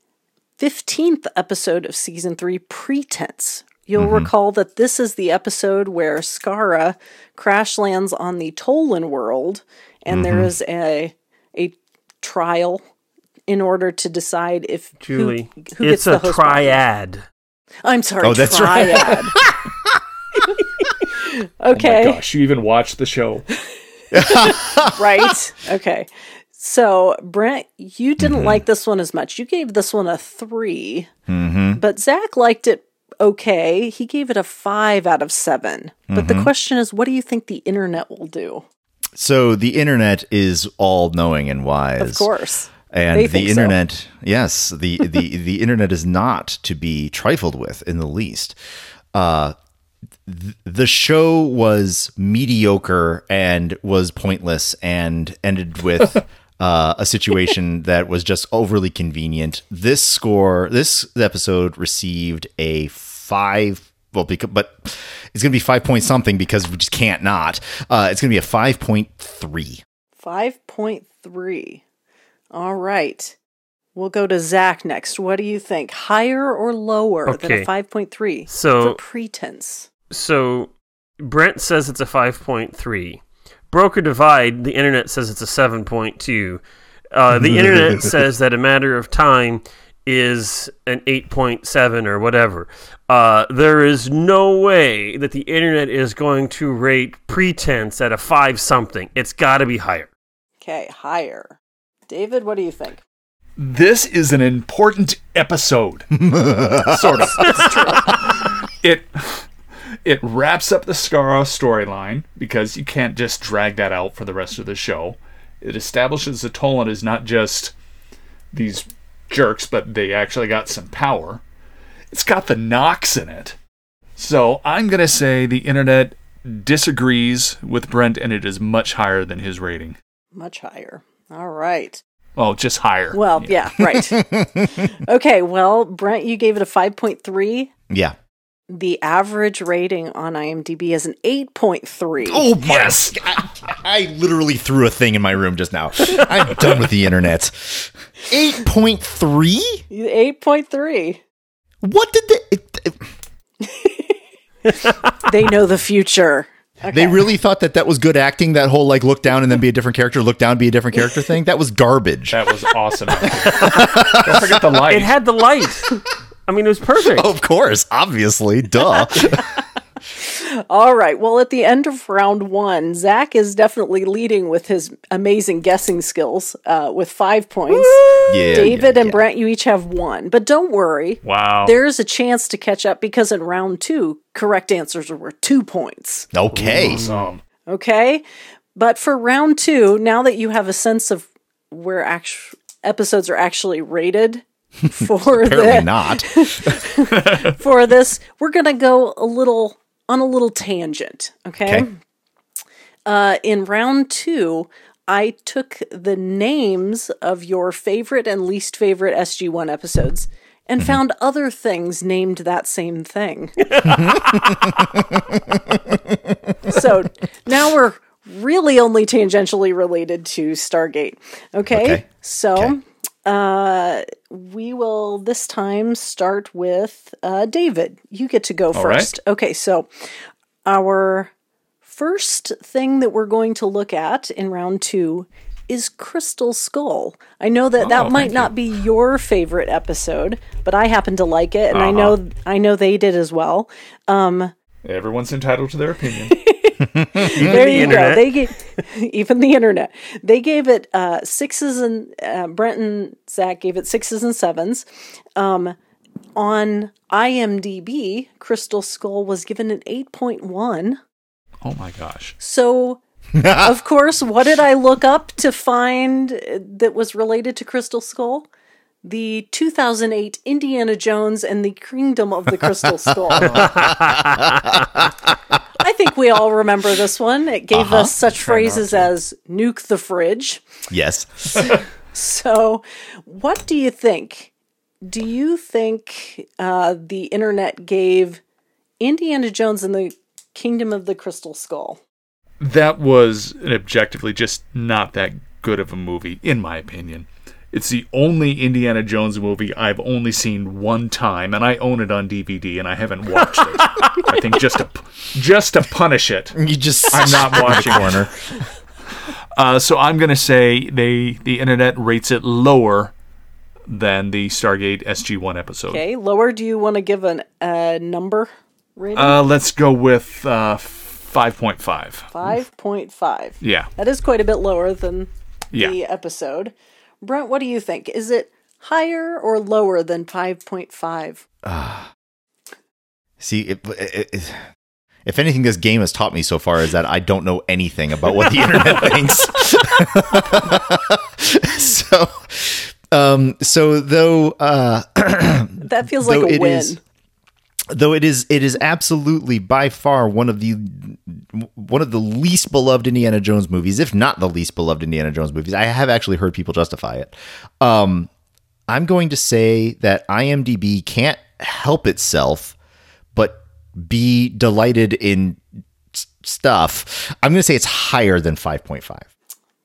15th episode of season three, Pretense. You'll Mm-hmm. recall that this is the episode where Skaara crash lands on the Tollan world, and there Mm-hmm. is a a trial in order to decide if Julie, who, it's gets the a host body. triad. I'm sorry, Oh, that's right. triad. Oh okay. my gosh, you even watched the show. right? Okay. So, Brent, you didn't Mm-hmm. like this one as much. You gave this one a 3 Mm-hmm. but Zach liked it okay. He gave it a five out of seven. But Mm-hmm. the question is, what do you think the internet will do? So the internet is all knowing and wise. Of course. And the think so. internet, yes, the, the, the internet is not to be trifled with in the least. Uh, th- the show was mediocre and was pointless and ended with uh, a situation that was just overly convenient. This score, this episode received a five. Well, because, but it's going to be five point something because we just can't not. Uh, it's going to be a five point three. 5.3. All right. We'll go to Zach next. What do you think? Higher or lower than a 5.3 So- for pretense? So Brent says it's a 5.3. Broca Divide, the internet says it's a 7.2. Uh, the internet says that a matter of time is an 8.7 or whatever. Uh, there is no way that the internet is going to rate pretense at a 5 something. It's got to be higher. Okay, higher. David, what do you think? This is an important episode. sort of. it it wraps up the Skaara storyline because you can't just drag that out for the rest of the show. It establishes the Tollan is not just these jerks, but they actually got some power. It's got the Nox in it. So I'm gonna say the internet disagrees with Brent and it is much higher than his rating. Much higher. All right. Oh, just higher. Well, yeah, right. okay, well, Brent, you gave it a 5.3. Yeah. The average rating on IMDb is an 8.3. Oh yes! I, I literally threw a thing in my room just now. I'm done with the internet. Eight point three. 8.3. What did they? it- They know the future. They really thought that that was good acting. That whole like look down and then be a different character, look down, be a different character thing. That was garbage. That was awesome. Don't forget the light. It had the light. I mean, it was perfect. of course, obviously, duh. All right. Well, at the end of round one, Zach is definitely leading with his amazing guessing skills uh, with five points. yeah, David yeah, and yeah. Brent, you each have one. But don't worry. wow. There's a chance to catch up because in round two, correct answers were two points. Okay. Um, Okay. But for round two, now that you have a sense of where actu- episodes are actually rated for Apparently the, not. for this, we're gonna go a little on a little tangent. Okay. Okay. Uh, in round two, I took the names of your favorite and least favorite SG1 episodes and found other things named that same thing. so now we're really only tangentially related to Stargate. Okay. Okay. So. Okay. Uh, we will this time start with uh, David. You get to go All right. first. Okay, so our first thing that we're going to look at in round two is Crystal Skull. I know that Oh, that might not be your favorite episode, but I happen to like it, and I Uh-huh. know I know they did as well. Um, Everyone's entitled to their opinion. there the you internet. go. They gave even the internet. They gave it uh, sixes and uh, Brent and Zach gave it sixes and sevens. Um, on IMDb, Crystal Skull was given an eight point one. oh my gosh. So, of course, what did I look up to find that was related to Crystal Skull? The 2008 Indiana Jones and the Kingdom of the Crystal Skull. I think we all remember this one. It gave us such phrases as nuke the fridge. yes. So, what do you think? Do you think uh, the internet gave Indiana Jones and the Kingdom of the Crystal Skull? That was an objectively just not that good of a movie, in my opinion. It's the only Indiana Jones movie I've only seen one time, and I own it on DVD, and I haven't watched it. I think just to just to punish it. You just I'm not watching. corner. Uh, so I'm gonna say they the internet rates it lower than the Stargate SG-1 episode. Okay, lower. Do you want to give an a number rating? Uh, let's go with uh, 5.5. Five point five. Yeah. That is quite a bit lower than Yeah. the episode. Brent, what do you think? Is it higher or lower than five point five? See, it, it, it- if anything, this game has taught me so far is that I don't know anything about what the internet thinks. so, um, so though, uh, That feels like a win. is- though it is, it is absolutely by far one of the one of the least beloved Indiana Jones movies, if not the least beloved Indiana Jones movies. I have actually heard people justify it. Um, I'm going to say that IMDb can't help itself but be delighted in stuff. I'm going to say it's higher than 5.5.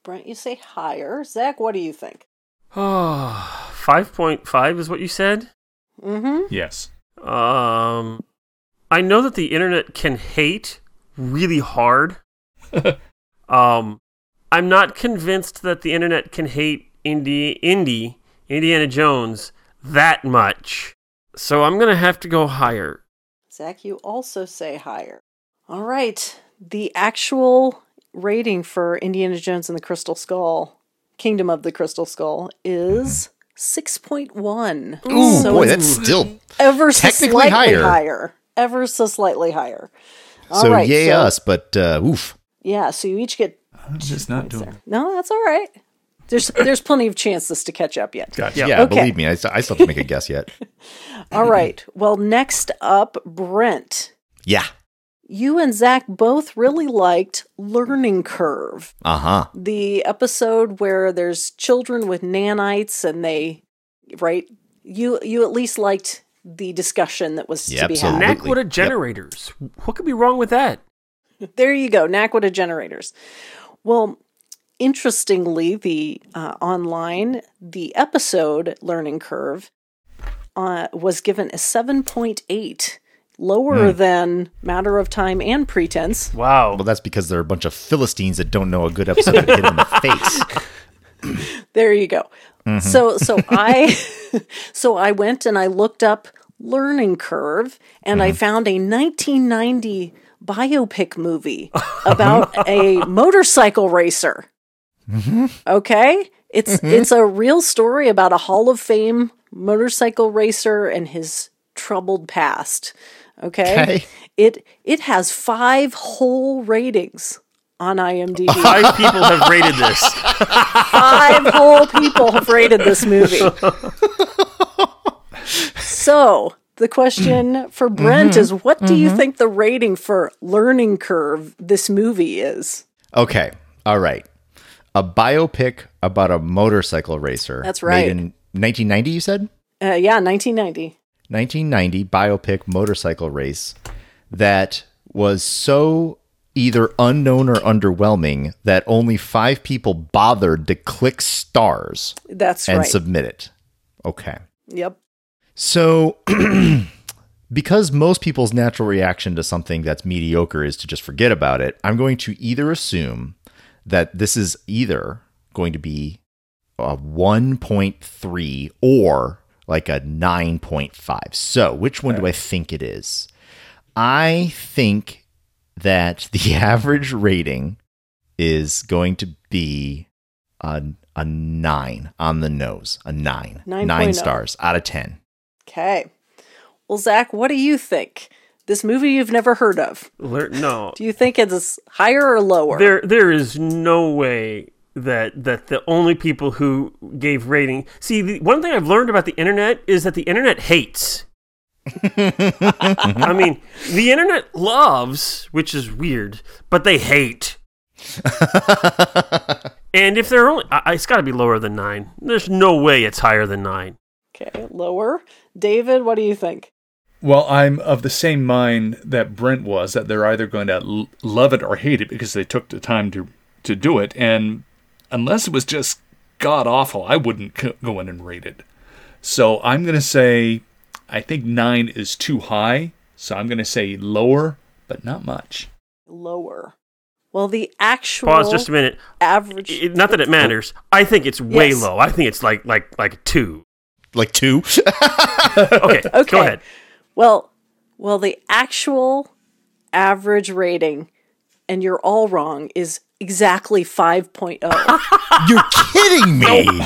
Brent, you say higher. Zach, what do you think? Oh, 5.5 is what you said? Yes. Um, I know that the internet can hate really hard. um, I'm not convinced that the internet can hate Indy, Indy, Indiana Jones that much. So I'm gonna have to go higher. Zach, you also say higher. All right. The actual rating for Indiana Jones and the Crystal Skull, Kingdom of the Crystal Skull, is 6.1. Ooh, so boy, it's that's still ever so technically slightly higher. higher. Ever so slightly higher. All so right, yay so- us, but uh, oof. Yeah, so you each get I'm just not doing. there. No, that's all right. There's there's plenty of chances to catch up yet. Gotcha. Yeah. Yeah, Okay. believe me, I, still- I still have to make a guess yet. All right. Well, next up, Brent. Yeah. You and Zach both really liked Learning Curve, Uh huh. the episode where there's children with nanites and they, right? You you at least liked the discussion that was Yeah, to be absolutely. had. Absolutely. naquadah generators. What could be wrong with that? There you go, naquadah generators. Well, interestingly, the uh, online the episode Learning Curve uh, was given a seven point eight, lower hmm. than Matter of Time and Pretense. Wow. Well, that's because they're a bunch of Philistines that don't know a good episode to hit in the face. There you go. Mm-hmm. So so I so I went and I looked up Learning Curve and I mm-hmm. found a 1990 biopic movie uh-huh. about a motorcycle racer. Mm-hmm. Okay? It's it's a real story about a Hall of Fame motorcycle racer and his troubled past. Okay? Okay. It it has 5 whole ratings on IMDb. Five people have rated this. five whole people have rated this movie. So the question for Brent is what do you think the rating for learning curve this movie is? Okay. All right. A biopic about a motorcycle racer. That's right. Made in 1990, you said? Uh, yeah, 1990. 1990 biopic motorcycle race that was so either unknown or underwhelming that only five people bothered to click stars That's and right. submit it. Okay. yep. So, because most people's natural reaction to something that's mediocre is to just forget about it, I'm going to either assume that this is either going to be a 1.3 or like a 9.5. So, which one do I think it is? I think that the average rating is going to be a, a 9 on the nose. A 9. 9 9.0. stars out of 10. Okay. Well, Zach, what do you think? This movie you've never heard of. No, Do you think it's higher or lower? there there is no way that that the only people who gave rating. See, the, one thing I've learned about the internet is that the internet hates. I mean, the internet loves, which is weird, but they hate. and if they're only, I- it's got to be lower than nine. There's no way it's higher than nine. okay, lower. David, what do you think? Well, I'm of the same mind that Brent was that they're either going to l- love it or hate it because they took the time to to do it, and unless it was just god awful, I wouldn't c- go in and rate it. So I'm going to say I think nine is too high, so I'm going to say lower, but not much. Lower. Well, the actual Pause just a minute. average. It- not that it matters. I think it's way Yes. low. I think it's like like like two. Like two? Okay, Okay. go ahead. Well, well, the actual average rating, and you're all wrong, is exactly 5.0. You're kidding me.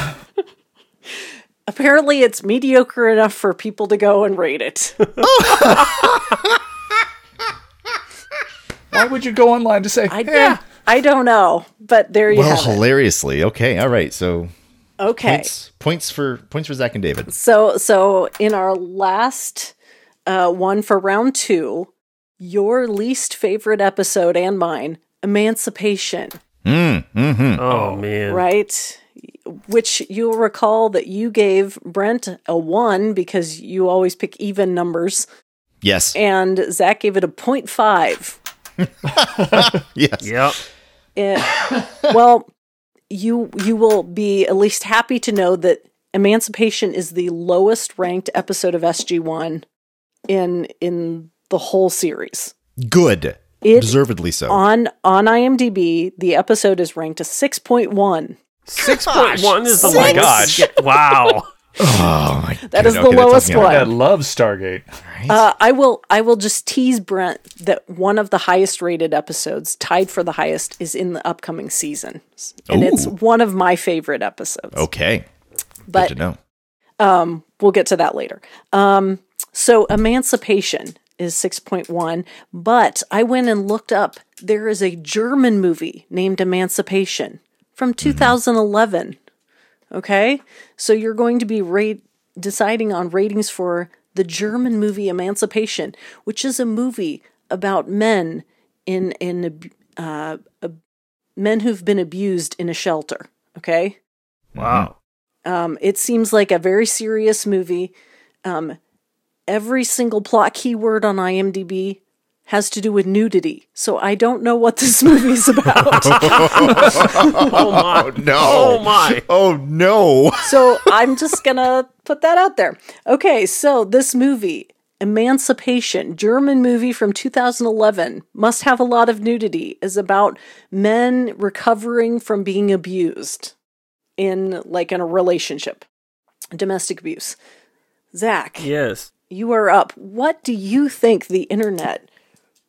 Apparently, it's mediocre enough for people to go and rate it. Why would you go online to say, I, "Eh, I don't know, but there you well, have it. hilariously. Okay. All right. So Okay. points, points for points for Zach and David. So, so in our last uh, one for round two, your least favorite episode and mine, Emancipation, Hmm. Oh man. right? Which you'll recall that you gave Brent a one because you always pick even numbers, Yes. and Zach gave it a 0.5. yes. Yep. Eh, well, you you will be at least happy to know that Emancipation is the lowest ranked episode of SG1 in in the whole series. Good. It Deservedly so. on on IMDb, the episode is ranked a 6.1. Six point one is the Oh my lowest. gosh. Wow. Oh my That is the lowest one. I love Stargate. Uh, I will I will just tease Brent that one of the highest rated episodes, tied for the highest, is in the upcoming season, and it's one of my favorite episodes. Okay, but good to know. we'll get to that later. Um, so Emancipation is 6.1, but I went and looked up. There is a German movie named Emancipation from 2011. Okay, so you're going to be rate deciding on ratings for the German movie Emancipation, which is a movie about men in in uh, men who've been abused in a shelter. Okay, Wow. um, it seems like a very serious movie. Um, every single plot keyword on IMDb has to do with nudity, so I don't know what this movie's about. Oh my. Oh, no. Oh my. Oh no. so I'm just gonna put that out there. Okay, so this movie, Emancipation, German movie from 2011, must have a lot of nudity, is about men recovering from being abused in like in a relationship, domestic abuse. Zach, Yes. You are up. What do you think the internet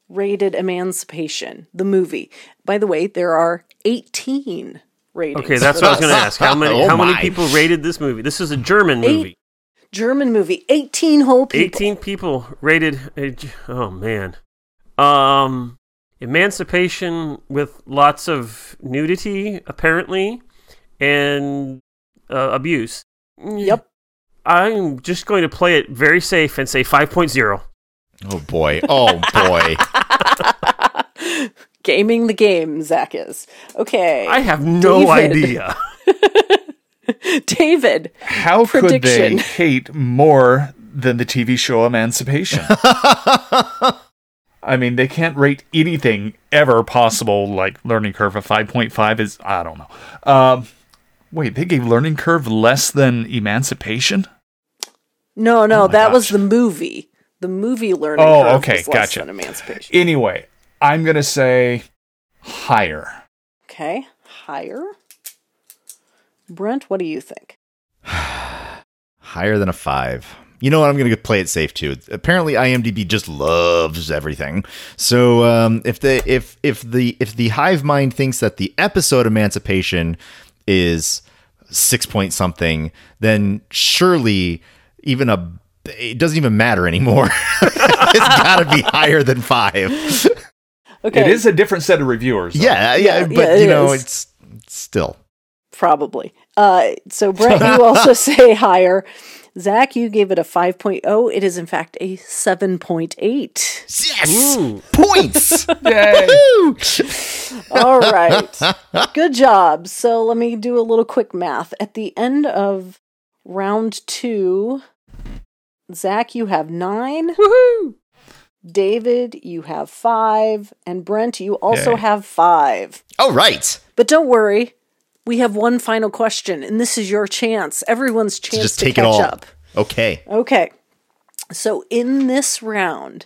rated Emancipation, the movie? By the way, there are 18 ratings. Okay, that's for what I was going to ask. How many? Oh how many my. people rated this movie? This is a German movie. German movie, 18 whole people. 18 people rated. A, oh man. Um, Emancipation with lots of nudity, apparently, and uh, abuse. Yep. I'm just going to play it very safe and say 5.0. Oh boy. Oh boy. Gaming the game, Zach is. Okay. I have no David. idea. David, How could Prediction. they hate more than the TV show Emancipation? I mean, they can't rate anything ever possible like Learning Curve of 5.5 is, I don't know. Um, wait, they gave Learning Curve less than Emancipation? no, no, Oh my that was the movie. The movie learning Oh, curve okay, was less gotcha. than Emancipation. Anyway, I'm going to say higher. Okay, higher. Brent, what do you think? Higher than a five. You know what? I'm going to play it safe too. Apparently, IMDb just loves everything. So um, if the if if the if the hive mind thinks that the episode Emancipation is six point something, then surely even a it doesn't even matter anymore. it's got to be higher than five. Okay, It is a different set of reviewers. though. Yeah, yeah, Yeah, but yeah, you know, is. it's, it's still probably. Uh, so Brent, you also say higher. Zach, you gave it a 5.0. It is in fact a 7.8. yes Ooh. points. Yay. All right. Good job. So let me do a little quick math. At the end of round two, Zach, you have nine. Woohoo! David, you have five. And Brent, you also Yay. have five. All right. But don't worry, we have one final question, and this is your chance. Everyone's To chance just to take catch it all. up. Okay. Okay. So in this round,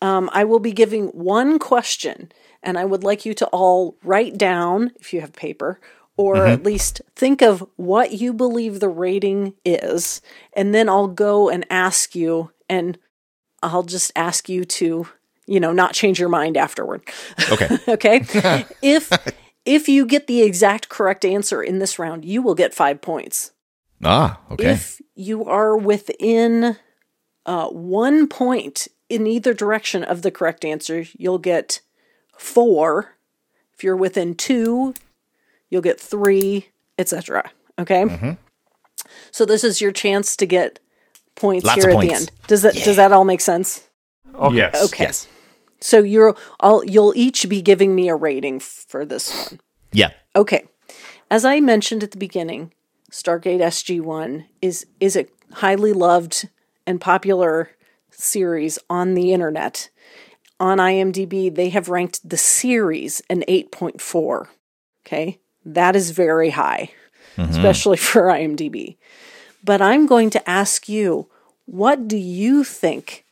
um, I will be giving one question, and I would like you to all write down, if you have paper, or at least think of what you believe the rating is, and then I'll go and ask you, and I'll just ask you to, you know, not change your mind afterward. Okay. okay? if if you get the exact correct answer in this round, you will get five points. Ah, okay. If you are within uh, one point in either direction of the correct answer, you'll get four. If you're within two, you'll get three, etc. Okay. Mm-hmm. So this is your chance to get points Lots here of at the end. Does that does that all make sense? Yes. Okay. yes. So you're all you'll each be giving me a rating for this one. Yeah. Okay. As I mentioned at the beginning, Stargate SG1 is is a highly loved and popular series on the internet. On IMDb, they have ranked the series an 8.4. Okay? That is very high, mm-hmm. especially for IMDb. But I'm going to ask you, what do you think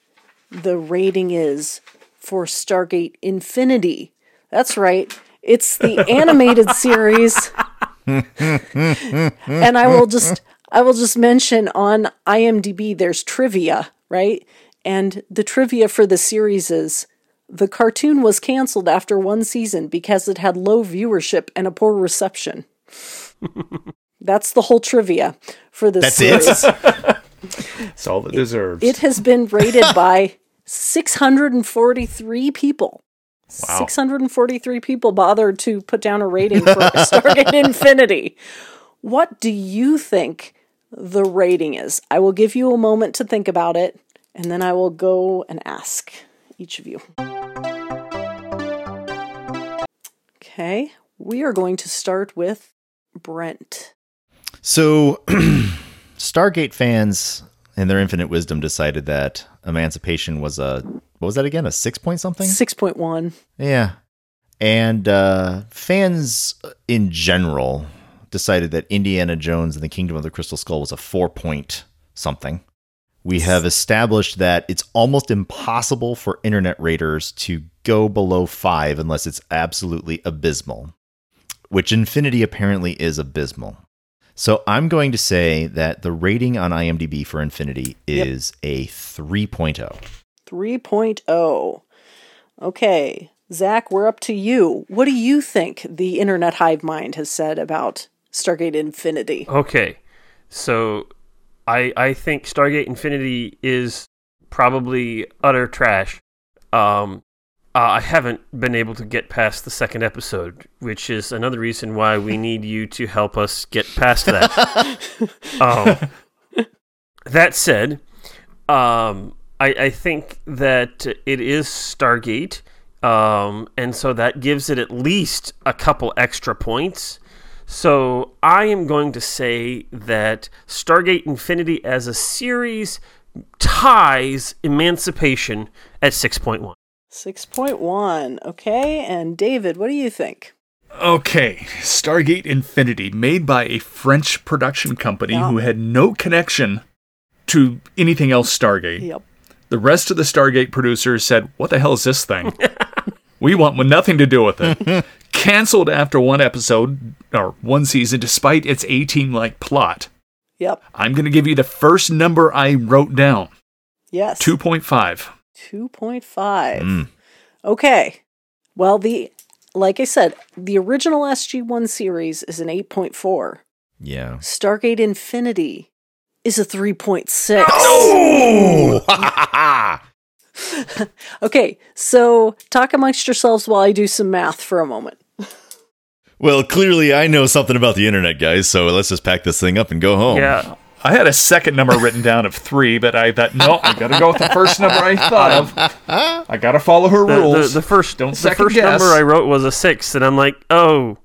the rating is for Stargate Infinity? That's right. It's the animated series. and I will just I will just mention on IMDb there's trivia, right? And the trivia for the series is the cartoon was canceled after one season because it had low viewership and a poor reception. That's the whole trivia for this That's series. it. That's all it deserves. It has been rated by 643 people. 643 people bothered to put down a rating for Stargate Infinity. What do you think the rating is? I will give you a moment to think about it, and then I will go and ask each of you. Okay, we are going to start with Brent. So, Stargate fans, in their infinite wisdom, decided that Emancipation was a what was that again? A six point something? 6.1. Yeah. And uh, fans in general decided that Indiana Jones and the Kingdom of the Crystal Skull was a four point something. We have established that it's almost impossible for internet raters to go below five unless it's absolutely abysmal, which Infinity apparently is abysmal. So I'm going to say that the rating on IMDb for Infinity Yep. is a 3.0. 3.0. Okay, Zach, we're up to you. What do you think the Internet Hive Mind has said about Stargate Infinity? Okay, so I I think Stargate Infinity is probably utter trash. Um, uh, I haven't been able to get past the second episode, which is another reason why we need you to help us get past that. um, that said, um, I, I think that it is Stargate, um, and so that gives it at least a couple extra points. So I am going to say that Stargate Infinity as a series ties Emancipation at 6.1. 6.1. Okay, and David, what do you think? Okay, Stargate Infinity, made by a French production company Yeah. who had no connection to anything else Stargate. Yep. The rest of the Stargate producers said, What the hell is this thing? we want nothing to do with it. Cancelled after one episode, or one season, despite its A team like plot. Yep. I'm going to give you the first number I wrote down Yes. 2.5. 2.5. Mm. Okay. Well, the like I said, the original SG1 series is an 8.4. Yeah. Stargate Infinity is a 3.6. Oh! Okay, so talk amongst yourselves while I do some math for a moment. well, clearly I know something about the internet, guys, so let's just pack this thing up and go home. Yeah. I had a second number written down of three, but I thought, no, I got to go with the first number I thought of. I got to follow her The, rules. the, the first Don't the first guess. number I wrote was a 6 and I'm like, "Oh,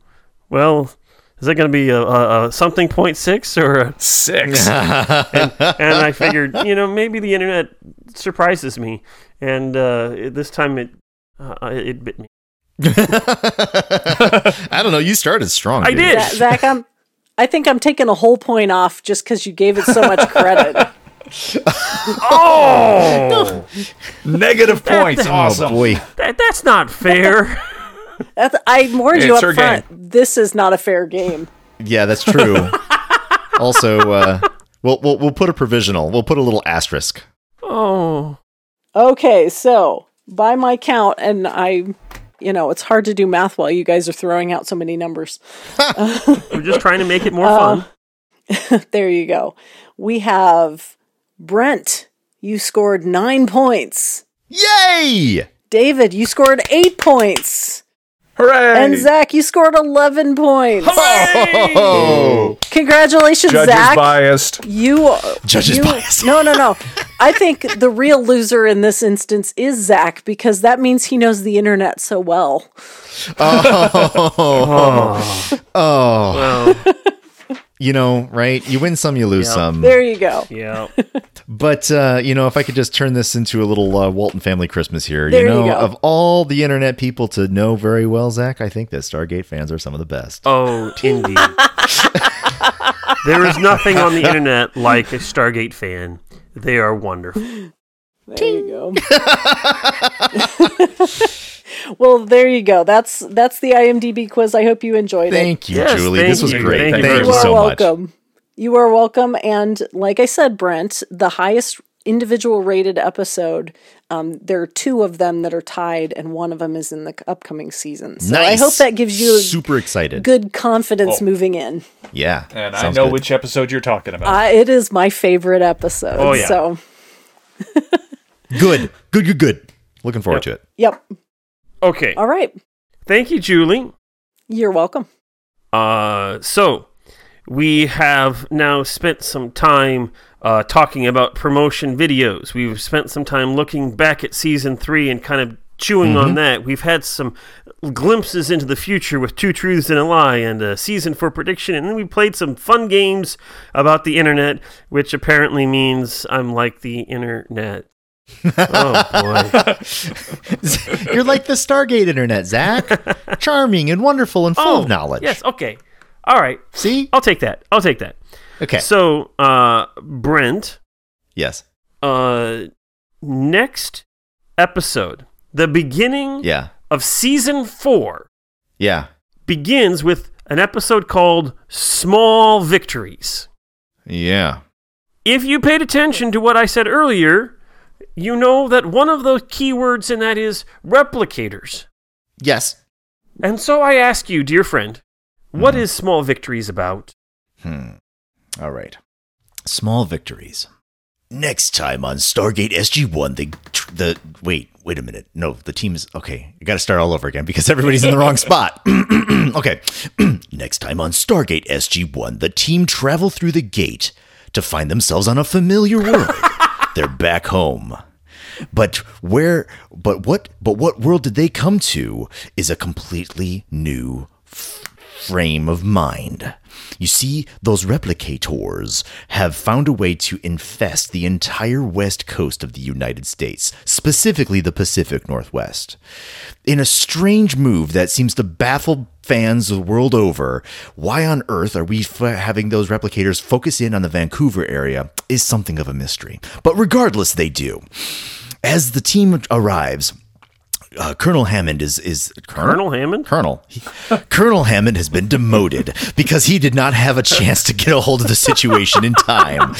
well, is that going to be a, a, a something point 6 or a Six. and I figured, you know, maybe the internet surprises me, and uh, this time it uh, it bit me. I don't know. You started strong. I dude. did. Zach, I'm, I think I'm taking a whole point off just because you gave it so much credit. Oh, Negative points. Oh Awesome. boy. that, that's not fair. That's, I warned you It's up her front. This is not a fair game. Yeah, that's true. also, uh, we'll, we'll we'll put a provisional. We'll put a little asterisk. oh, Okay, so by my count, and I, you know, it's hard to do math while you guys are throwing out so many numbers. we're just trying to make it more Uh, fun. There you go. We have Brent. You scored nine points. Yay! David, you scored eight points. Hooray! And Zach, you scored 11 points. Oh, Congratulations, Judges Zach. biased. You Judges you, biased. No, no, no. I think the real loser in this instance is Zach because that means he knows the internet so well. Oh. Oh. oh, Well, you know, right? You win some, you lose Yeah. some. There you go. yeah. But uh, you know, if I could just turn this into a little uh, Walton family Christmas here, There you you know, go. of all the internet people to know very well, Zach, I think that Stargate fans are some of the best. Oh, indeed. there is nothing on the internet like a Stargate fan. They are wonderful. There you go. well, there you go. That's that's the IMDb quiz. I hope you enjoyed it. Thank you, Julie. This was great. Thank Thank, you you, very You are so much. welcome. You are welcome. And like I said, Brent, the highest individual rated episode, um, there are two of them that are tied, and one of them is in the upcoming season. So I hope that gives you super excited. good confidence Oh. moving in. Yeah, And I know good. which episode you're talking about. Uh, it is my favorite episode. Oh, yeah. So, Good, good, good, good. Looking forward to it. yep. Okay. All right. Thank you, Julie. You're welcome. Uh, so we have now spent some time uh, talking about promotion videos. We've spent some time looking back at season three and kind of chewing on that. We've had some glimpses into the future with two truths and a lie and a season for prediction, and then we played some fun games about the internet, which apparently means I'm like the internet. Oh boy. You're like the Stargate internet, Zach. Charming and wonderful and full oh, of knowledge. Yes. Okay. All right. See? I'll take that. I'll take that. Okay. So, uh, Brent, yes. uh, next episode, the beginning Yeah. of season four, Yeah. begins with an episode called Small Victories. Yeah. If you paid attention to what I said earlier, you know that one of the keywords in that is replicators. Yes. And so I ask you, dear friend, what is Small Victories about? Hmm. All right. Small victories. Next time on Stargate SG1, the the wait, wait a minute. No, the team is okay. I got to start all over again because everybody's in the wrong spot. okay. Next time on Stargate SG1, the team travel through the gate to find themselves on a familiar world. They're back home. But where but what but what world did they come to is a completely new frame of mind. You see, those replicators have found a way to infest the entire west coast of the United States, specifically the Pacific Northwest. In a strange move that seems to baffle fans the world over, why on earth are we f- having those replicators focus in on the Vancouver area is something of a mystery. But regardless, they do. As the team arrives, uh, Colonel Hammond is is Colonel Hammond? Colonel He- Colonel Hammond has been demoted because he did not have a chance to get a hold of the situation in time.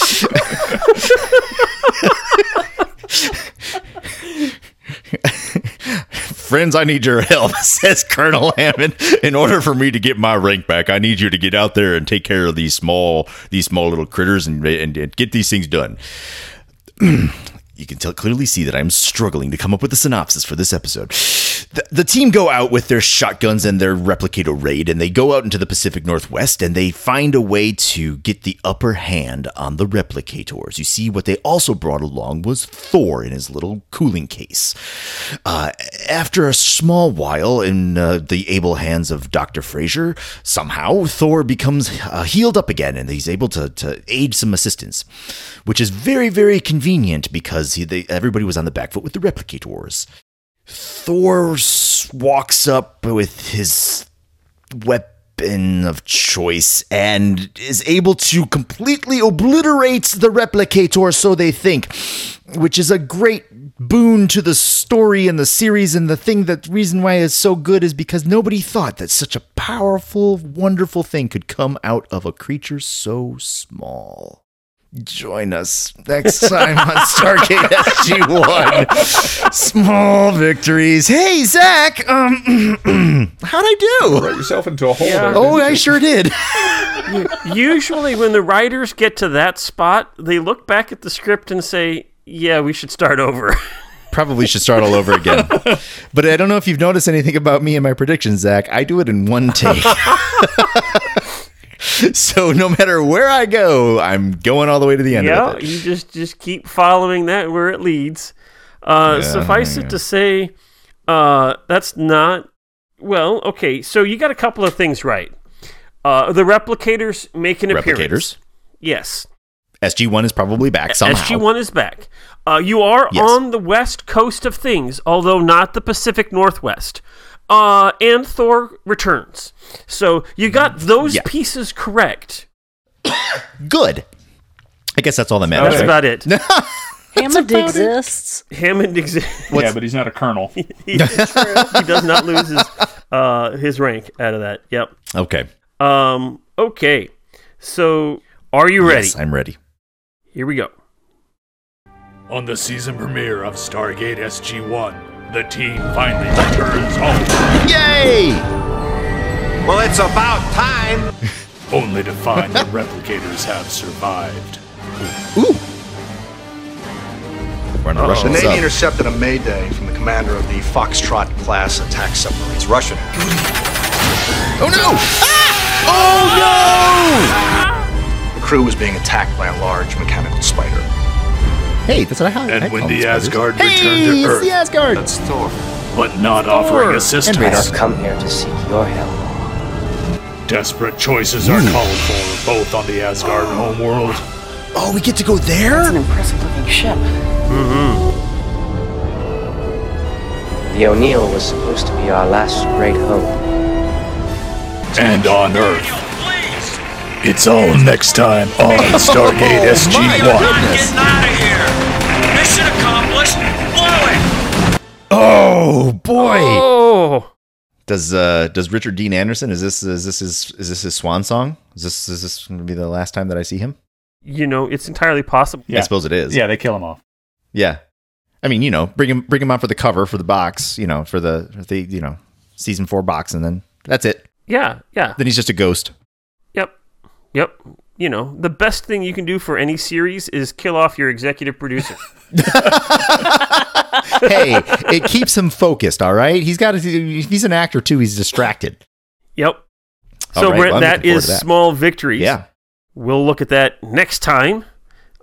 Friends, I need your help, says Colonel Hammond. In order for me to get my rank back, I need you to get out there and take care of these small, these small little critters and, and, and get these things done. you can tell, clearly see that I'm struggling to come up with a synopsis for this episode. The, team go out with their shotguns and their replicator raid, and they go out into the Pacific Northwest and they find a way to get the upper hand on the replicators. You see, what they also brought along was Thor in his little cooling case. Uh, after a small while in uh, the able hands of Dr. Fraiser, somehow Thor becomes uh, healed up again and he's able to, to aid some assistance, which is very, very convenient because he, they, everybody was on the back foot with the replicators. Thor walks up with his weapon of choice and is able to completely obliterate the replicator, so they think, which is a great boon to the story and the series. And the thing that reason why it's so good is because nobody thought that such a powerful, wonderful thing could come out of a creature so small. Join us next time on Stargate SG1. Small victories. Hey, Zach. Um, how'd I do? Got yourself into a hole Yeah. there. Oh, I sure did. Usually, when the writers get to that spot, they look back at the script and say, "Yeah, we should start over." Probably should start all over again. But I don't know if you've noticed anything about me and my predictions, Zach. I do it in one take. so no matter where I go, I'm going all the way to the end yeah, of it. you just just keep following that where it leads. Uh, Yeah, suffice yeah. it to say, uh, that's not well. Okay, so you got a couple of things right. Uh, the replicators make an appearance. Replicators. Yes, SG1 is probably back somehow. SG1 is back. Uh, you are Yes. on the west coast of things, although not the Pacific Northwest. Uh, and Thor returns. So you got those Yeah. pieces correct. Good. I guess that's all that matters. That's right? about it. Hammond about it. exists. Hammond exists. yeah, but he's not a colonel. he does not lose his uh, his rank out of that. Yep. Okay. Um. Okay. So Are you ready? Yes, I'm ready. Here we go. On the season premiere of Stargate SG 1, the team finally returns home, Yay! Well, it's about time. only to find the replicators have survived. Ooh. We're on a The Russian Navy sub. intercepted a Mayday from the commander of the Foxtrot class attack submarines. Russian. Oh no! Ah! Oh no! The crew was being attacked by a large mechanical spider. No! Hey, that's what I had. And when the. Asgard hey, returned to it's Earth, the Asgard. That's Thor. but not offering assistance. I've come here to seek your help. Desperate choices are called for, both on the Asgard homeworld Oh, we get to go there? an impressive looking ship. Mhm. The O'Neill was supposed to be our last great hope. and on Earth. It's all next time on Stargate my SG-1. goodness. out of here! Mission accomplished! Blow it! Oh boy! Oh, Does uh does Richard Dean Anderson is this is this his is this his swan song? Is this is this going to be the last time that I see him? you know, it's entirely possible. Yeah. I suppose it is. Yeah, they kill him off. Yeah. I mean, you know, bring him bring him on for the cover for the box, you know, for the the you know season four box, and then that's it. Yeah, yeah. Then he's just a ghost. Yep. Yep. You know, the best thing you can do for any series is kill off your executive producer. hey, it keeps him focused. All right, he's got. to he's an actor too, he's distracted. yep. All So, right, Brent, well, I'm that looking forward is to that. small victories. Yeah. We'll look at that next time.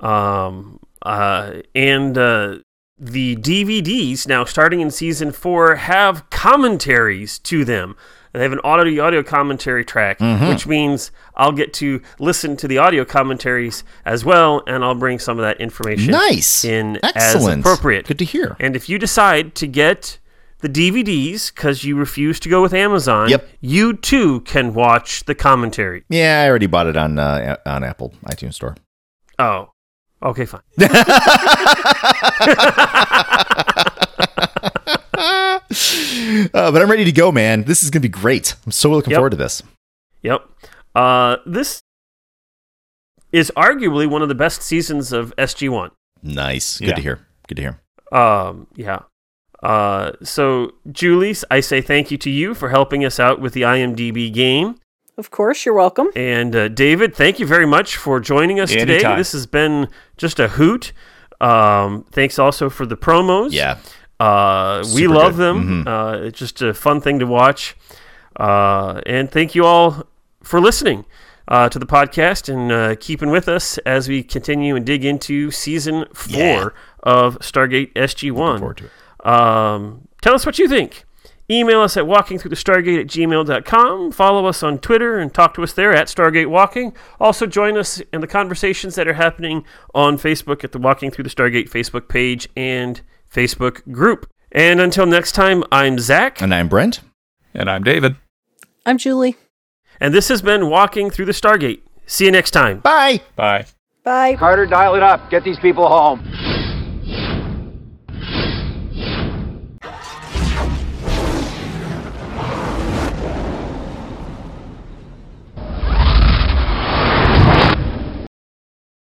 Um, uh, and uh, the DVDs, now starting in season four, have commentaries to them. They have an audio audio commentary track, Mm-hmm. which means I'll get to listen to the audio commentaries as well, and I'll bring some of that information Nice. in Excellent. as appropriate. Good to hear. And if you decide to get the DVDs because you refuse to go with Amazon, Yep. you too can watch the commentary. Yeah, I already bought it on uh, on Apple iTunes Store. Oh, okay, fine. Uh, but I'm ready to go, man. This is gonna be great. I'm so looking Yep. forward to this. Yep. Uh, this is arguably one of the best seasons of SG1. Nice. Good Yeah. to hear. Good to hear. Um, yeah. Uh, so, Julie, I say thank you to you for helping us out with the IMDb game. Of course, you're welcome. And uh, David, thank you very much for joining us today. This has been just a hoot. Um, thanks also for the promos. Yeah. Uh, we love good. them. Uh, it's just a fun thing to watch. Uh, and thank you all for listening uh, to the podcast and uh, keeping with us as we continue and dig into season four Yeah. of Stargate SG1. forward to it. Um, tell us what you think. Email us at walkingthroughthestargate at gmail.com. Follow us on Twitter and talk to us there at Stargate Walking. Also, join us in the conversations that are happening on Facebook at the Walking Through the Stargate Facebook page and Facebook group. And until next time, I'm Zach, And I'm Brent. And I'm David. I'm Julie. and this has been Walking Through the Stargate. See you next time. Bye. Bye. Bye. Carter, dial it up. Get these people home.